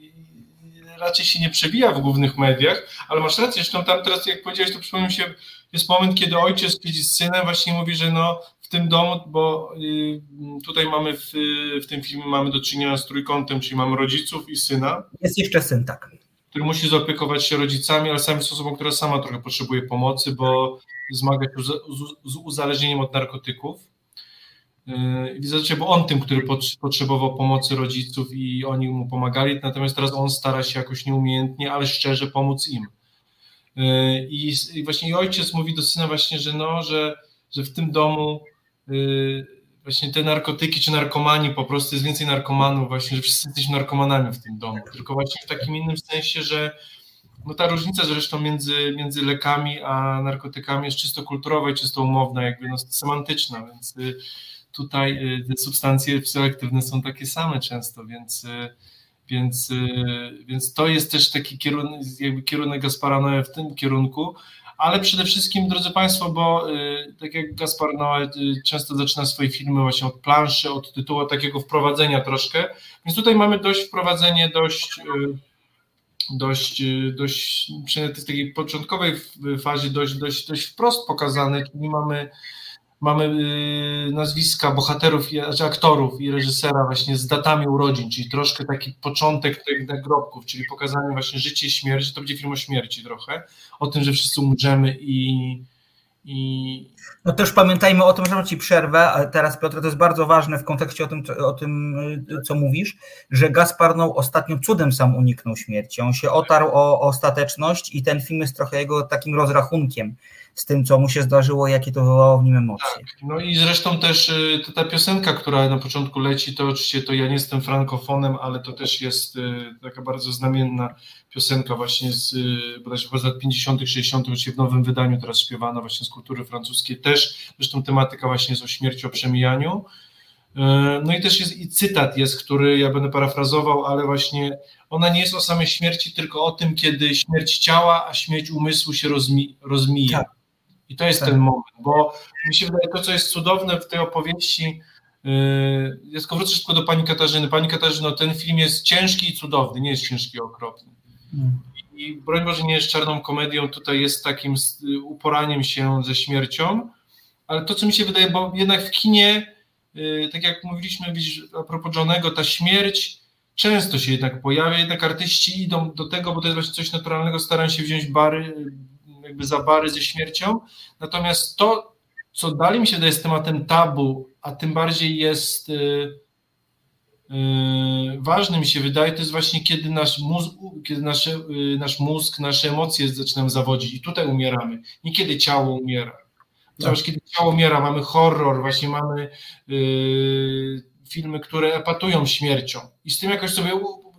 raczej się nie przewija w głównych mediach, ale masz rację, zresztą tam teraz jak powiedziałeś, to przypomniał się, jest moment, kiedy ojciec siedzi z synem, właśnie mówi, że no w tym domu, bo y, tutaj mamy w, w tym filmie mamy do czynienia z trójkątem, czyli mamy rodziców i syna. Jest jeszcze syn, tak. Który musi zaopiekować się rodzicami, ale sam jest osobą, która sama trochę potrzebuje pomocy, bo zmaga się z uzależnieniem od narkotyków. Yy, Widzę, bo on tym, który potrzebował pomocy rodziców i oni mu pomagali, natomiast teraz on stara się jakoś nieumiejętnie, ale szczerze pomóc im. Yy, I, właśnie ojciec mówi do syna właśnie, że no, że, że w tym domu yy, właśnie te narkotyki czy narkomani, po prostu jest więcej narkomanów właśnie, że wszyscy jesteśmy narkomanami w tym domu, tylko właśnie w takim innym sensie, że no ta różnica zresztą między, między lekami a narkotykami jest czysto kulturowa i czysto umowna, jakby no, semantyczna, więc tutaj y, te substancje psychoaktywne są takie same często, więc, y, więc, y, więc to jest też taki kierunek, jakby kierunek Gaspara Noé w tym kierunku, ale przede wszystkim, drodzy Państwo, bo tak jak Gaspar Noé często zaczyna swoje filmy właśnie od planszy, od tytułu takiego wprowadzenia troszkę, więc tutaj mamy dość wprowadzenie dość dość, dość przynajmniej w takiej początkowej fazie dość, dość, dość wprost pokazane, czyli mamy mamy y, nazwiska bohaterów, znaczy aktorów i reżysera właśnie z datami urodzin, czyli troszkę taki początek tych nagrobków, czyli pokazanie właśnie życie i śmierć, to będzie film o śmierci trochę, o tym, że wszyscy umrzemy i, i... No też pamiętajmy o tym, że ci przerwę, ale teraz Piotr, to jest bardzo ważne w kontekście o tym, o tym co mówisz, że Gasparną ostatnio cudem sam uniknął śmierci. On się otarł o ostateczność i ten film jest trochę jego takim rozrachunkiem z tym, co mu się zdarzyło, jakie to wywołało w nim emocje. Tak. No i zresztą też y, ta piosenka, która na początku leci, to oczywiście to ja nie jestem frankofonem, ale to też jest y, taka bardzo znamienna piosenka właśnie z y, bodajże z lat 50., 60., oczywiście w nowym wydaniu teraz śpiewana właśnie z kultury francuskiej też, zresztą tematyka właśnie jest o śmierci, o przemijaniu. No i też jest i cytat jest, który ja będę parafrazował, ale właśnie ona nie jest o samej śmierci, tylko o tym, kiedy śmierć ciała, a śmierć umysłu się rozmi rozmija. Tak. I to jest tak. ten moment, bo mi się wydaje, to co jest cudowne w tej opowieści, yy, ja tylko wrócę szybko do pani Katarzyny. Pani Katarzyno, ten film jest ciężki i cudowny, nie jest ciężki i okropny. Mm. I broń Boże nie jest czarną komedią, tutaj jest takim uporaniem się ze śmiercią, ale to, co mi się wydaje, bo jednak w kinie y, tak jak mówiliśmy widzisz, a propos Johnego, ta śmierć często się jednak pojawia, jednak artyści idą do tego, bo to jest właśnie coś naturalnego, starają się wziąć bary, jakby za bary ze śmiercią, natomiast to, co dalej mi się daje z tematem tabu, a tym bardziej jest y, Yy, ważne mi się wydaje, to jest właśnie kiedy nasz mózg, kiedy nasze, yy, nasz mózg, nasze emocje zaczynają zawodzić. I tutaj umieramy, nie kiedy ciało umiera. Zobacz, kiedy ciało umiera, mamy horror, właśnie mamy yy, filmy, które epatują śmiercią. I z tym jakoś sobie,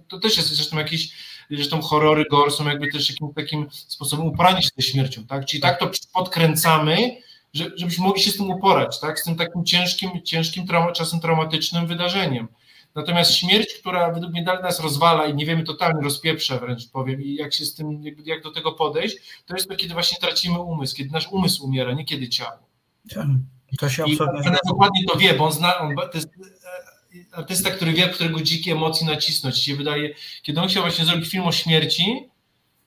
to też jest zresztą jakieś, zresztą horrory gore są jakby też jakimś takim sposobem uporania się ze śmiercią, tak? Czyli tak to podkręcamy, żebyśmy mogli się z tym uporać, tak? Z tym takim ciężkim, ciężkim czasem traumatycznym wydarzeniem. Natomiast śmierć, która według mnie dalej nas rozwala i nie wiemy, totalnie rozpieprza wręcz powiem, i jak się z tym, jak do tego podejść, to jest to, kiedy właśnie tracimy umysł, kiedy nasz umysł umiera, nie kiedy ciało. Tak, to się I absolutnie... dokładnie to wie, bo on zna, on, to jest artysta, który wie, którego dzikie emocje nacisnąć. Się wydaje, kiedy on chciał właśnie zrobić film o śmierci,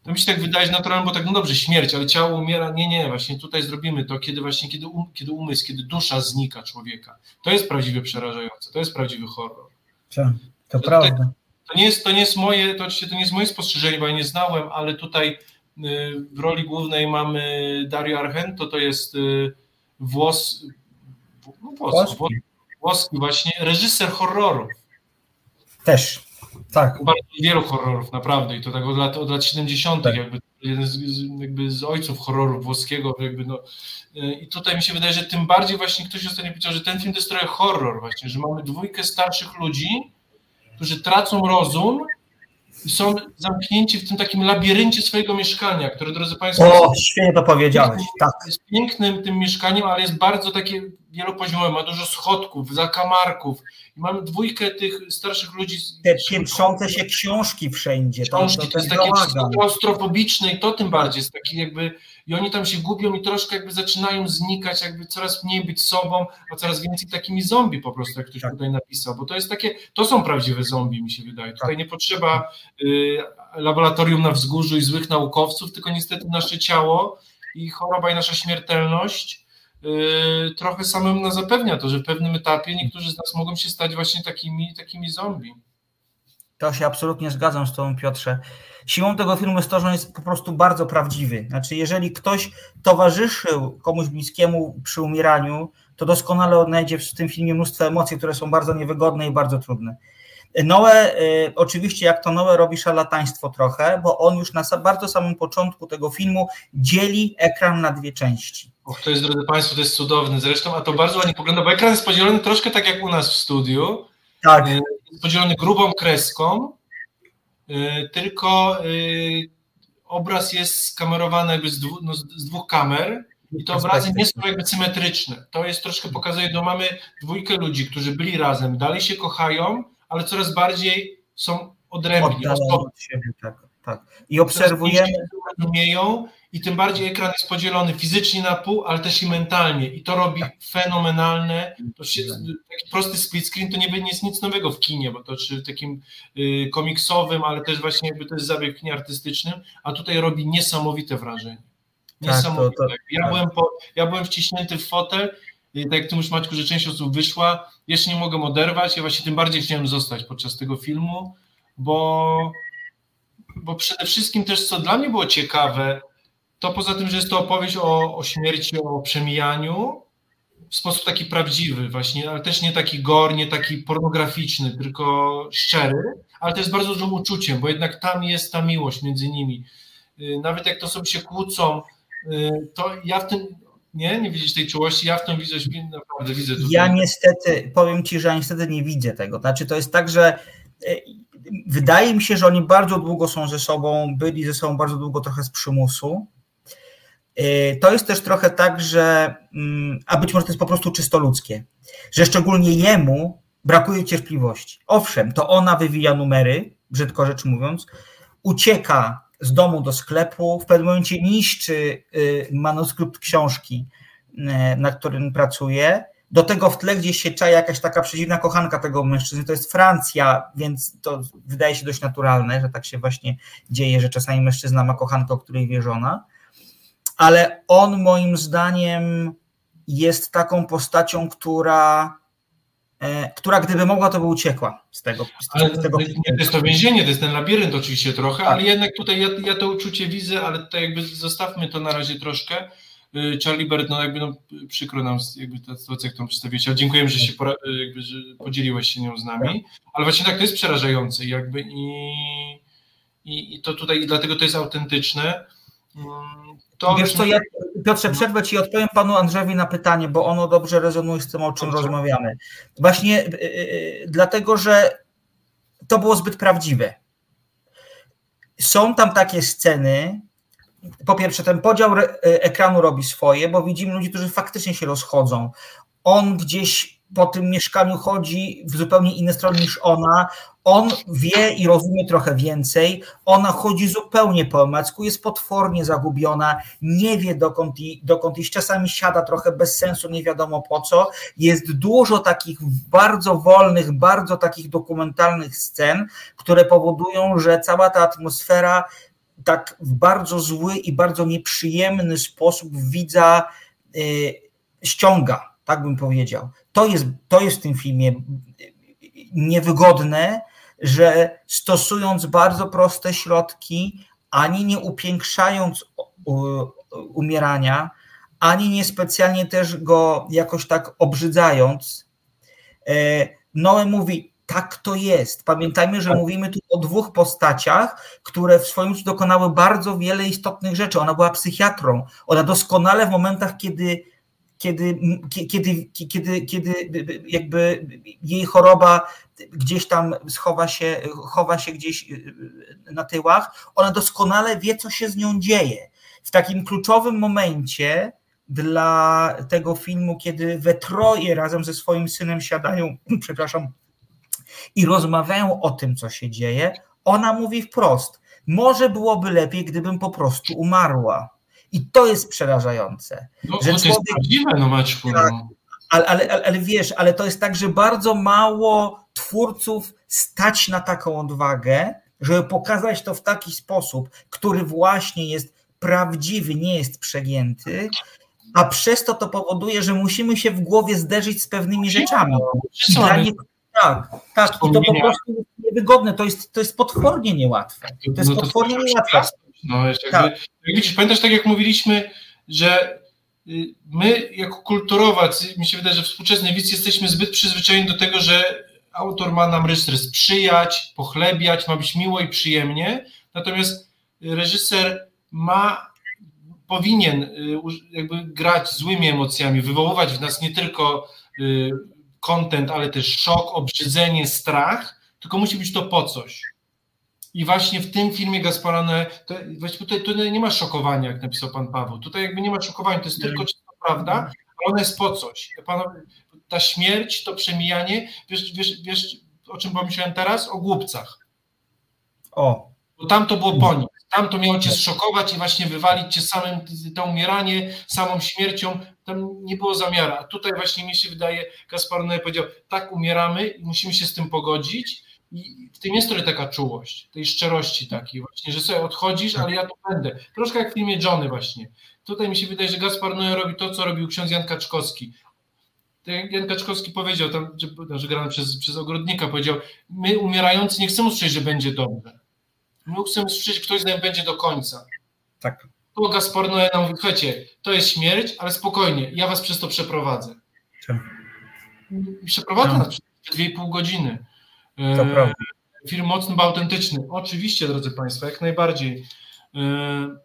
to mi się tak wydaje, że naturalnie, bo tak, no dobrze, śmierć, ale ciało umiera. Nie, nie, właśnie tutaj zrobimy to, kiedy właśnie, kiedy, um, kiedy umysł, kiedy dusza znika człowieka. To jest prawdziwie przerażające, to jest prawdziwy horror. Tak, to, to prawda. to nie, jest, to nie jest moje, to oczywiście to nie jest moje spostrzeżenie, bo ja nie znałem, ale tutaj y, w roli głównej mamy Dario Argento, to jest y, włos, no włos, włoski. Włoski właśnie, reżyser horrorów. Też, tak. Bardzo wielu horrorów, naprawdę, i to tak od lat, od lat 70., tak. jakby jeden z, jakby z ojców horroru włoskiego, jakby no, i tutaj mi się wydaje, że tym bardziej właśnie ktoś ostatnio powiedział, że ten film to jest trochę horror właśnie, że mamy dwójkę starszych ludzi, którzy tracą rozum i są zamknięci w tym takim labiryncie swojego mieszkania, które, drodzy Państwo... O, świetnie to powiedziałeś, tak. Jest pięknym tym mieszkaniem, ale jest bardzo takie wielopoziomowe, ma dużo schodków, zakamarków, i mamy dwójkę tych starszych ludzi. Te piętrzące się książki wszędzie. Książki, to, to, to jest takie klaustrofobiczne i to tym bardziej jest taki jakby, i oni tam się gubią i troszkę jakby zaczynają znikać, jakby coraz mniej być sobą, a coraz więcej takimi zombie po prostu, jak ktoś tak. tutaj napisał, bo to jest takie, to są prawdziwe zombie, mi się wydaje. Tutaj tak. nie potrzeba y, laboratorium na wzgórzu i złych naukowców, tylko niestety nasze ciało i choroba i nasza śmiertelność trochę samym nas zapewnia to, że w pewnym etapie niektórzy z nas mogą się stać właśnie takimi, takimi zombie. To się absolutnie zgadzam z Tobą, Piotrze. Siłą tego filmu jest to, że on jest po prostu bardzo prawdziwy. Znaczy, jeżeli ktoś towarzyszył komuś bliskiemu przy umieraniu, to doskonale odnajdzie w tym filmie mnóstwo emocji, które są bardzo niewygodne i bardzo trudne. Noe, y, oczywiście jak to Noe robi szalataństwo trochę, bo on już na bardzo samym początku tego filmu dzieli ekran na dwie części. Och, to jest, drodzy Państwo, to jest cudowne zresztą, a to bardzo ładnie pogląda, bo ekran jest podzielony troszkę tak jak u nas w studiu. Tak. Y, jest podzielony grubą kreską, y, tylko obraz jest skamerowany jakby z, dwu, no, z dwóch kamer i te obrazy nie są jakby symetryczne. To jest troszkę pokazuje, no mamy dwójkę ludzi, którzy byli razem, dalej się kochają, ale coraz bardziej są odrębni. Od siebie, tak, tak. I obserwujemy. Rozumieją i tym bardziej ekran jest podzielony fizycznie na pół, ale też i mentalnie. I to robi tak. fenomenalne. To się, taki prosty split screen to nie, jest nic nowego w kinie, bo to czy takim y, komiksowym, ale też właśnie jakby to jest zabieg w kinie artystycznym, a tutaj robi niesamowite wrażenie. Niesamowite. Tak, to, to, ja, tak. byłem po, ja byłem wciśnięty w fotel tak jak ty mówisz Maćku, że część osób wyszła, jeszcze nie mogę oderwać, ja właśnie tym bardziej chciałem zostać podczas tego filmu, bo, bo przede wszystkim też co dla mnie było ciekawe, to poza tym, że jest to opowieść o, o śmierci, o przemijaniu, w sposób taki prawdziwy właśnie, ale też nie taki gor, nie taki pornograficzny, tylko szczery, ale też z bardzo dużym uczuciem, bo jednak tam jest ta miłość między nimi. Y, nawet jak to sobie się kłócą, y, to ja w tym nie? Nie widzisz tej czułości? Ja w tym widzę, naprawdę widzę. Tutaj. Ja niestety, powiem Ci, że ja niestety nie widzę tego. Znaczy to jest tak, że e, wydaje mi się, że oni bardzo długo są ze sobą, byli ze sobą bardzo długo trochę z przymusu. E, to jest też trochę tak, że, mm, a być może to jest po prostu czysto ludzkie, że szczególnie jemu brakuje cierpliwości. Owszem, to ona wywija numery, brzydko rzecz mówiąc, ucieka z domu do sklepu, w pewnym momencie niszczy y, manuskrypt książki, y, na którym pracuje. Do tego w tle gdzieś się czaja jakaś taka przeciwna kochanka tego mężczyzny, to jest Francja, więc to wydaje się dość naturalne, że tak się właśnie dzieje, że czasami mężczyzna ma kochankę, o której wie żona. Ale on moim zdaniem jest taką postacią, która która gdyby mogła, to by uciekła z tego. Z z tego nie, to jest to więzienie, to jest ten labirynt oczywiście trochę, Tak. ale jednak tutaj ja, ja to uczucie widzę, ale tutaj jakby zostawmy to na razie troszkę. Y, Charlie Bird, no jakby no, przykro nam jakby ta sytuacja, którą przedstawiłeś, ale dziękujemy, że się pora, y, jakby, że podzieliłeś się nią z nami, ale właśnie tak, to jest przerażające jakby i, i, i to tutaj, i dlatego to jest autentyczne. Mm, To, Wiesz co, ja, Piotrze, przerwę Ci i odpowiem Panu Andrzejowi na pytanie, bo ono dobrze rezonuje z tym, o czym Dobrze. rozmawiamy. Właśnie yy, dlatego, że to było zbyt prawdziwe. Są tam takie sceny, po pierwsze, ten podział re- ekranu robi swoje, bo widzimy ludzi, którzy faktycznie się rozchodzą. On gdzieś po tym mieszkaniu chodzi w zupełnie inne strony niż ona. On wie i rozumie trochę więcej. Ona chodzi zupełnie po omacku, jest potwornie zagubiona, nie wie dokąd, i, dokąd iść. Czasami siada trochę bez sensu, nie wiadomo po co. Jest dużo takich bardzo wolnych, bardzo takich dokumentalnych scen, które powodują, że cała ta atmosfera tak w bardzo zły i bardzo nieprzyjemny sposób widza y, ściąga, tak bym powiedział. To jest, to jest w tym filmie niewygodne, że stosując bardzo proste środki, ani nie upiększając umierania, ani nie specjalnie też go jakoś tak obrzydzając, e, Noe mówi, tak to jest. Pamiętajmy, że mówimy tu o dwóch postaciach, które w swoim życiu dokonały bardzo wiele istotnych rzeczy. Ona była psychiatrą. Ona doskonale w momentach, kiedy, kiedy, kiedy, kiedy, kiedy jakby jej choroba gdzieś tam schowa się, chowa się gdzieś na tyłach, ona doskonale wie, co się z nią dzieje. W takim kluczowym momencie dla tego filmu, kiedy we troje razem ze swoim synem siadają, [CLEARS THROAT] przepraszam, i rozmawiają o tym, co się dzieje, ona mówi wprost: Może byłoby lepiej, gdybym po prostu umarła. I to jest przerażające. No, że to jest prawdziwe, no Maćku. Tak. No. Ale, ale, ale, ale wiesz, ale to jest tak, że bardzo mało twórców stać na taką odwagę, żeby pokazać to w taki sposób, który właśnie jest prawdziwy, nie jest przegięty, a przez to to powoduje, że musimy się w głowie zderzyć z pewnymi rzeczami. Nie, tak, tak, i to po prostu jest niewygodne, to jest, to jest potwornie niełatwe. To jest No to potwornie niełatwe. No, jakby, Tak. jak widzisz, pamiętasz tak jak mówiliśmy, że y, my jako kulturowacy, mi się wydaje, że współczesny widz jesteśmy zbyt przyzwyczajeni do tego, że autor ma nam reżyser sprzyjać, pochlebiać, ma być miło i przyjemnie, natomiast reżyser ma, powinien y, jakby grać złymi emocjami, wywoływać w nas nie tylko y, content, ale też szok, obrzydzenie, strach, tylko musi być to po coś. I właśnie w tym filmie Gasparone, to, właśnie tutaj, tutaj nie ma szokowania, jak napisał pan Paweł. Tutaj jakby nie ma szokowania, to jest tylko czysta prawda, ale ona jest po coś. Panowie, ta śmierć, to przemijanie, wiesz, wiesz, wiesz, o czym pomyślałem teraz? O głupcach. O, Bo tam to było po nich. Tam to miało cię zszokować i właśnie wywalić cię samym, to umieranie, samą śmiercią. Tam nie było zamiaru. A tutaj właśnie mi się wydaje, Gaspar Noé powiedział, tak umieramy i musimy się z tym pogodzić. I w tym jest trochę taka czułość, tej szczerości takiej właśnie, że sobie odchodzisz, ale ja tu będę. Troszkę jak w filmie Johnny właśnie. Tutaj mi się wydaje, że Gaspar Noé robi to, co robił ksiądz Jan Kaczkowski. Jan Kaczkowski powiedział tam, że, że grany przez, przez ogrodnika, powiedział, my umierający nie chcemy usłyszeć, że będzie dobrze. My chcemy usłyszeć, że ktoś z nami będzie do końca. tak. Tu Gaspar Noé nam mówi, słuchajcie, to jest śmierć, ale spokojnie, ja was przez to przeprowadzę. Tak. I przeprowadza Tak. i pół godziny. E, To prawda. Film mocny, bo autentyczny. Oczywiście, drodzy Państwo, jak najbardziej. E,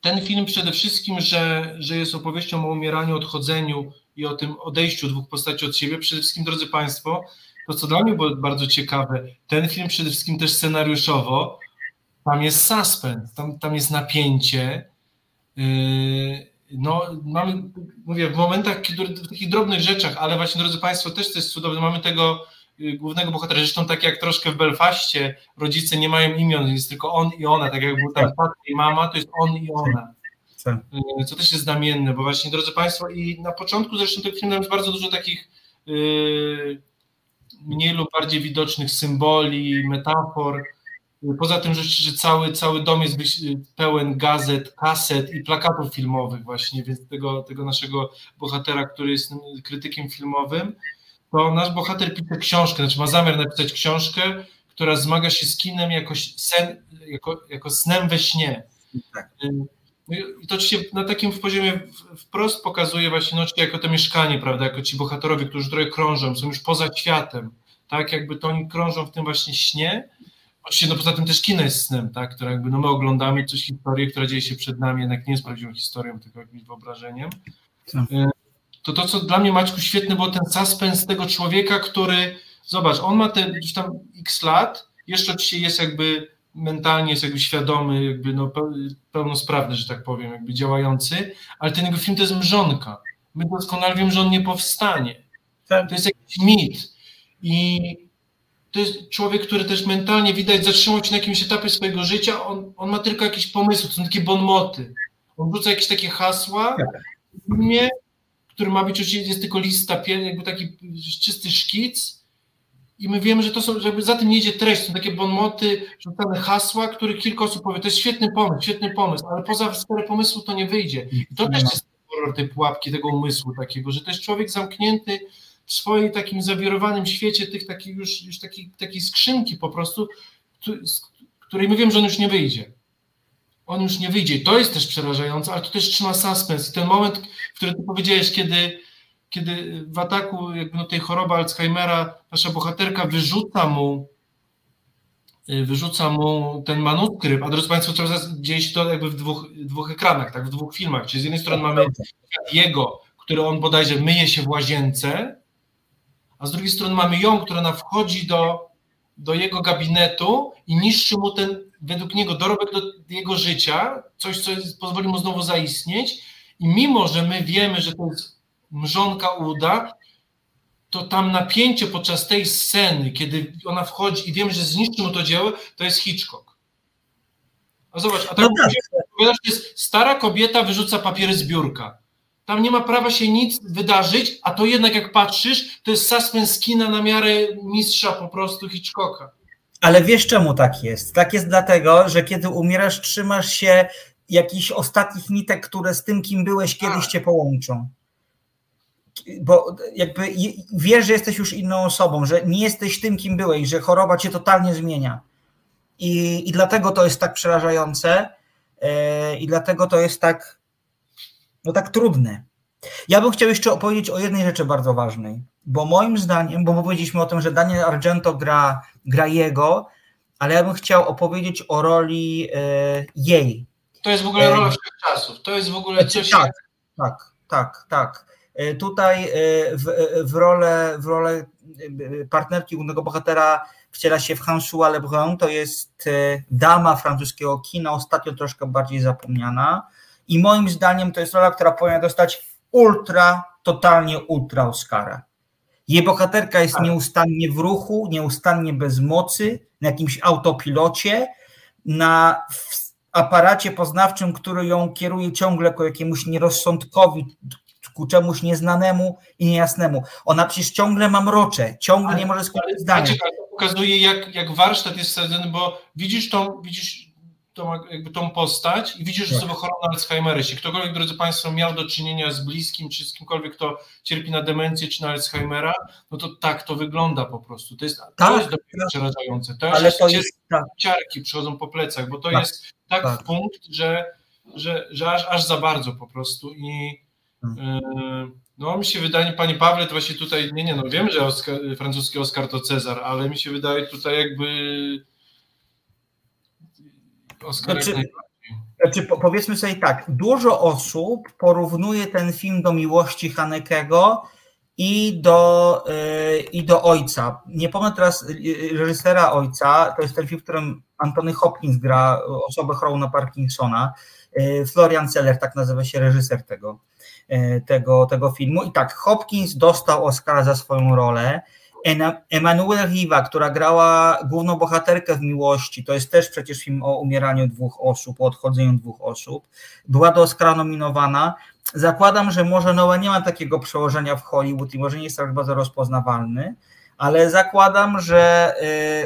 Ten film przede wszystkim, że, że jest opowieścią o umieraniu, odchodzeniu i o tym odejściu dwóch postaci od siebie. Przede wszystkim, drodzy Państwo, to co dla mnie było bardzo ciekawe, ten film przede wszystkim też scenariuszowo, tam jest suspens, tam, tam jest napięcie. Yy, No, mamy, mówię, w momentach, w takich drobnych rzeczach, ale właśnie, drodzy Państwo, też to jest cudowne. Mamy tego głównego bohatera, zresztą tak jak troszkę w Belfaście, rodzice nie mają imion, jest tylko on i ona, tak jak był tam tata i mama, to jest on i ona. Tak. Y, Co też jest znamienne, bo właśnie, drodzy Państwo, i na początku zresztą tego filmu jest bardzo dużo takich y, mniej lub bardziej widocznych symboli, metafor. Poza tym, że, że cały, cały dom jest pełen gazet, kaset i plakatów filmowych właśnie, więc tego, tego naszego bohatera, który jest krytykiem filmowym. To nasz bohater pisze książkę, znaczy ma zamiar napisać książkę, która zmaga się z kinem jako, sen, jako, jako snem we śnie. Tak. No I to oczywiście na takim poziomie wprost pokazuje właśnie no, jako to mieszkanie, prawda, jako ci bohaterowie, którzy trochę krążą, są już poza światem, tak, jakby to oni krążą w tym właśnie śnie. Oczywiście, no poza tym też kino jest snem, tak, które jakby, no my oglądamy coś historię, która dzieje się przed nami, jednak nie jest prawdziwą historią, tylko jakimś wyobrażeniem. Tak. To to, co dla mnie, Maćku, świetny był ten suspens tego człowieka, który, zobacz, on ma te gdzieś tam x lat, jeszcze oczywiście jest jakby mentalnie jest jakby świadomy, jakby no pełnosprawny, że tak powiem, jakby działający, ale ten jego film to jest mrzonka. My doskonale wiemy, że on nie powstanie. Tak. To jest jakiś mit. I to jest człowiek, który też mentalnie widać zatrzymał się na jakimś etapie swojego życia, on, on ma tylko jakieś pomysły, to są takie bonmoty. On rzuca jakieś takie hasła w filmie, który ma być oczywiście, jest tylko lista, jakby taki czysty szkic, i my wiemy, że to są, żeby za tym nie idzie treść, są takie bonmoty, rzucane hasła, których kilka osób powie, to jest świetny pomysł, świetny pomysł, ale poza sferę pomysłu to nie wyjdzie. I to też jest horror tej pułapki, tego umysłu takiego, że to jest człowiek zamknięty w swoim takim zawirowanym świecie tych takich już, już takiej, takiej skrzynki po prostu, której my wiemy, że on już nie wyjdzie. On już nie wyjdzie. To jest też przerażające, ale to też trzyma suspens. I ten moment, który ty powiedziałeś, kiedy kiedy w ataku jakby no, tej choroby Alzheimera nasza bohaterka wyrzuca mu y, wyrzuca mu ten manuskrypt, a drodzy Państwo, teraz dzieje się to jakby w dwóch, dwóch ekranach, tak, w dwóch filmach, czyli z jednej strony mamy jego, który on bodajże myje się w łazience, a z drugiej strony mamy ją, która wchodzi do, do jego gabinetu i niszczy mu ten, według niego, dorobek do jego życia, coś, co pozwoli mu znowu zaistnieć i mimo, że my wiemy, że to jest mrzonka uda, to tam napięcie podczas tej sceny, kiedy ona wchodzi i wiemy, że zniszczy mu to dzieło, to jest Hitchcock. A zobacz, a tak, no tak. Jest stara kobieta wyrzuca papiery z biurka. Tam nie ma prawa się nic wydarzyć, a to jednak jak patrzysz, to jest suspens kina na miarę mistrza po prostu Hitchcocka. Ale wiesz czemu tak jest? Tak jest dlatego, że kiedy umierasz, trzymasz się jakichś ostatnich nitek, które z tym, kim byłeś, kiedyś tak. cię połączą bo jakby wiesz, że jesteś już inną osobą, że nie jesteś tym, kim byłeś, że choroba cię totalnie zmienia. I, i dlatego to jest tak przerażające yy, i dlatego to jest tak, no tak trudne. Ja bym chciał jeszcze opowiedzieć o jednej rzeczy bardzo ważnej, bo moim zdaniem, bo powiedzieliśmy o tym, że Daniel Argento gra, gra jego, ale ja bym chciał opowiedzieć o roli yy, jej. To jest w ogóle rola czasów. To jest w ogóle znaczy, coś. Tak, tak, tak, tak. E, tutaj e, w, e, w, rolę, w rolę partnerki głównego bohatera wciela się w François Lebrun, to jest dama francuskiego kina, ostatnio troszkę bardziej zapomniana i moim zdaniem to jest rola, która powinna dostać ultra, totalnie ultra Oscara. Jej bohaterka jest tak. nieustannie w ruchu, nieustannie bez mocy, na jakimś autopilocie, na aparacie poznawczym, który ją kieruje ciągle ku jakiemuś nierozsądkowi, ku czemuś nieznanemu i niejasnemu. Ona przecież ciągle ma mrocze, ciągle ale, nie może skończyć zdania. Pokazuje, jak, jak warsztat jest wsadzony, bo widzisz tą, widzisz tą, jakby tą postać i widzisz, że tak. sobie choroba Alzheimera. Jeśli ktokolwiek, drodzy Państwo, miał do czynienia z bliskim, czy z kimkolwiek, kto cierpi na demencję, czy na Alzheimera, no to tak to wygląda po prostu. To jest, tak, to jest dopiero tak. przerażające. To Ale to jest tak. ciarki przychodzą po plecach, bo to tak, jest tak, tak, punkt, że, że, że aż, aż za bardzo po prostu i Hmm. No, mi się wydaje, Panie Pawle, to właśnie tutaj, nie, nie, no wiemy, że francuski Oscar to Cezar, ale mi się wydaje tutaj jakby Oscar znaczy, znaczy, powiedzmy sobie tak, dużo osób porównuje ten film do Miłości Hanekego i do, yy, i do Ojca. Nie pomnę teraz y, reżysera Ojca, to jest ten film, w którym Antony Hopkins gra osobę chorą na Parkinsona. Yy, Florian Seller, tak nazywa się reżyser tego E, tego, tego filmu. I tak, Hopkins dostał Oscara za swoją rolę. Emanuel Riva, która grała główną bohaterkę w Miłości, to jest też przecież film o umieraniu dwóch osób, o odchodzeniu dwóch osób, była do Oscara nominowana. Zakładam, że może Noe nie ma takiego przełożenia w Hollywood i może nie jest tak bardzo rozpoznawalny, ale zakładam, że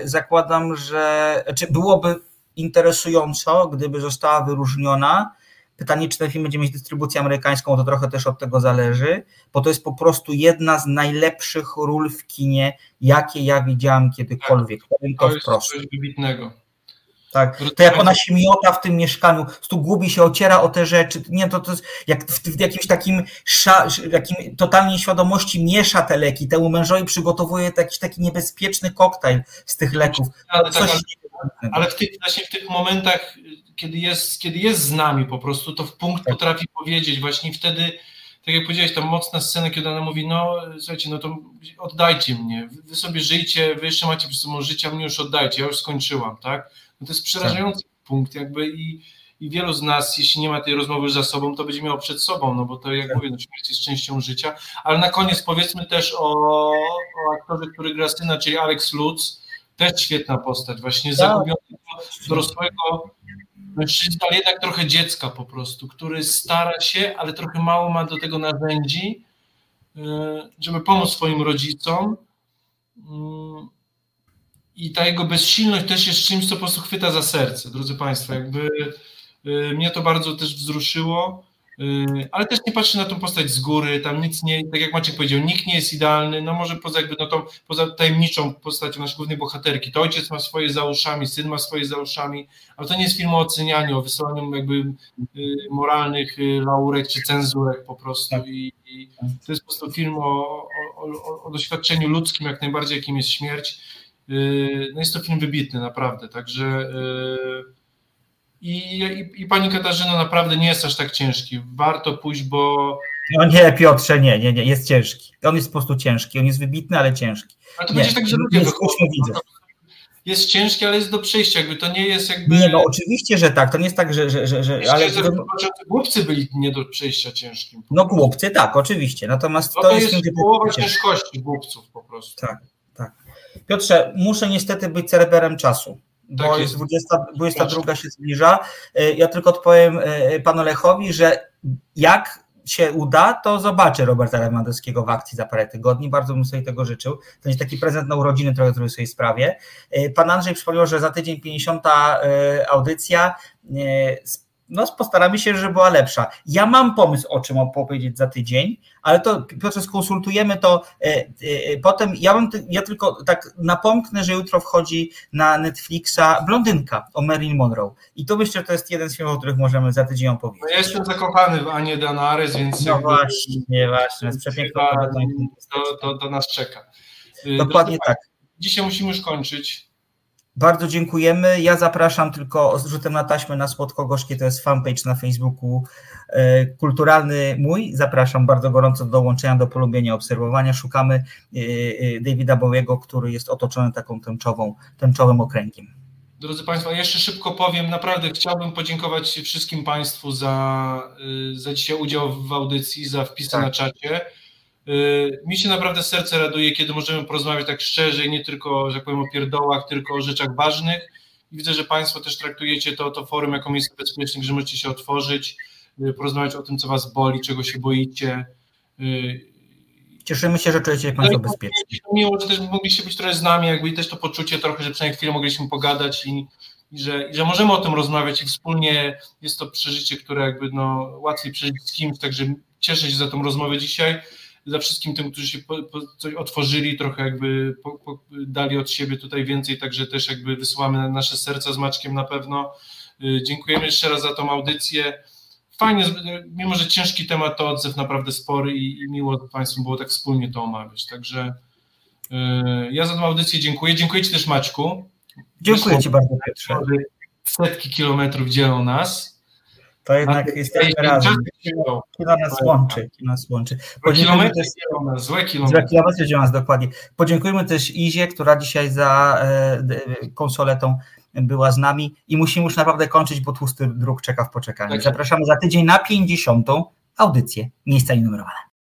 yy, zakładam, że czy byłoby interesująco, gdyby została wyróżniona, Pytanie, czy ten film będzie mieć dystrybucję amerykańską, to trochę też od tego zależy, bo to jest po prostu jedna z najlepszych ról w kinie, jakie ja widziałam kiedykolwiek. Powiem to To jest wprost. coś wybitnego. Tak. To jak ona się miota w tym mieszkaniu, tu gubi się, ociera o te rzeczy. Nie, to, to jest jak w, w jakimś takim sza, jakim totalnej świadomości miesza te leki. Temu mężowi przygotowuje jakiś taki niebezpieczny koktajl z tych leków. Ale, tak, Coś ale, ale w tych, właśnie w tych momentach, kiedy jest, kiedy jest z nami po prostu, to w punkt Tak. potrafi powiedzieć. Właśnie wtedy, tak jak powiedziałeś, ta mocna scena, kiedy ona mówi, no słuchajcie, no to oddajcie mnie, wy, sobie żyjcie, wy jeszcze macie przy sobą życie, a mnie już oddajcie, ja już skończyłam, tak? No to jest przerażający punkt jakby i, i wielu z nas, jeśli nie ma tej rozmowy za sobą, to będzie miało przed sobą, no bo to jak mówię, no, śmierć jest częścią życia, ale na koniec powiedzmy też o, o aktorze, który gra syna, czyli Alex Lutz, też świetna postać, właśnie zagubionego dorosłego mężczyzny, ale jednak trochę dziecka po prostu, który stara się, ale trochę mało ma do tego narzędzi, y, żeby pomóc swoim rodzicom. Mm, I ta jego bezsilność też jest czymś, co po prostu chwyta za serce, drodzy Państwo. Jakby y, mnie to bardzo też wzruszyło, ale też nie patrzę na tą postać z góry, tam nic nie, tak jak Maciek powiedział, nikt nie jest idealny, no może poza jakby no tą, poza tajemniczą postacią naszej głównej bohaterki, to ojciec ma swoje za uszami, syn ma swoje za uszami, ale to nie jest film o ocenianiu, o wysyłaniu jakby y, moralnych y, laurek czy cenzurek po prostu i, i to jest po prostu film o, o, o, o doświadczeniu ludzkim jak najbardziej, jakim jest śmierć. Y, No jest to film wybitny, naprawdę, także y, i, i, i pani Katarzyna naprawdę nie jest aż tak ciężki. Warto pójść, bo No nie, Piotrze, nie, nie, nie, jest ciężki. On jest po prostu ciężki, on jest wybitny, ale ciężki. ale to Nie, będzie tak, że ludzie skuśmy widzów. Jest ciężki, ale jest do przejścia, jakby to nie jest jakby... Nie, no oczywiście, że tak, to nie jest tak, że, że, że, że ale to, głupcy byli nie do przejścia ciężkim. no głupcy, tak, oczywiście, natomiast No to, to jest... jest połowa ciężkości głupców po prostu. Tak, tak. Piotrze, muszę niestety być cereberem czasu, bo Tak jest jest. 20, 22 się zbliża. Y, Ja tylko odpowiem y, panu Lechowi, że jak się uda, to zobaczę Roberta Lewandowskiego w akcji za parę tygodni. Bardzo bym sobie tego życzył. To jest taki prezent na urodziny, trochę który sobie sprawię. Y, Pan Andrzej przypomniał, że za tydzień 50. y, audycja. No, postaramy się, żeby była lepsza. Ja mam pomysł, o czym opowiedzieć za tydzień, ale to Piotrze, skonsultujemy to e, e, potem. Ja, bym, ja tylko tak napomknę, że jutro wchodzi na Netflixa Blondynka o Marilyn Monroe. I to myślę, że to jest jeden z filmów, o których możemy za tydzień opowiedzieć. No ja jestem zakochany w Anie Danares, więc No właśnie, właśnie, jest kobieta. to, to, to nas czeka. Y, Dokładnie drodzy tak. Dzisiaj musimy już kończyć. Bardzo dziękujemy. Ja zapraszam tylko z rzutem na taśmę na Słodko Gorzkie, to jest fanpage na Facebooku e, kulturalny mój. Zapraszam bardzo gorąco do dołączenia, do polubienia, obserwowania. Szukamy e, e, Davida Bowiego, który jest otoczony taką tęczową, tęczowym okręgiem. Drodzy Państwo, jeszcze szybko powiem, naprawdę chciałbym podziękować wszystkim Państwu za, za dzisiaj udział w audycji, za wpisy Tak. na czacie. Y, Mi się naprawdę serce raduje, kiedy możemy porozmawiać tak szczerze i nie tylko, że tak powiem, o pierdołach, tylko o rzeczach ważnych. I widzę, że Państwo też traktujecie to, to forum jako miejsce bezpieczne, gdzie możecie się otworzyć, y, porozmawiać o tym, co Was boli, czego się boicie. Y, Cieszymy się, że czujecie się Państwo bezpiecznie. to miło, że też mogliście być trochę z nami, jakby i też to poczucie trochę, że przynajmniej chwilę mogliśmy pogadać i, i, że, i że możemy o tym rozmawiać i wspólnie jest to przeżycie, które jakby no, łatwiej przeżyć z kimś, także cieszę się za tą rozmowę dzisiaj, za wszystkim tym, którzy się po, po, coś otworzyli, trochę jakby po, po, dali od siebie tutaj więcej, także też jakby wysyłamy na nasze serca z Maćkiem na pewno. Y, Dziękujemy jeszcze raz za tą audycję. Fajnie, mimo że ciężki temat, to odzew naprawdę spory i, i miło Państwu było tak wspólnie to omawiać. Także yy, ja za tą audycję dziękuję. Dziękuję Ci też Maćku. Dziękuję Ci bardzo, Piotrze. Setki kilometrów dzielą nas. To jednak A- jesteśmy razem. dzielą. Kino nas łączy. Kino nas łączy. Złe Podziękujemy kilometry też dzielą nas, złe Złe kilometry. kilometry działa nas dokładnie. Podziękujemy też Izie, która dzisiaj za e, konsoletą była z nami i musimy już naprawdę kończyć, bo tłusty druk czeka w poczekaniu. Tak. Zapraszamy za tydzień na 50. audycję Miejsca Nienumerowane.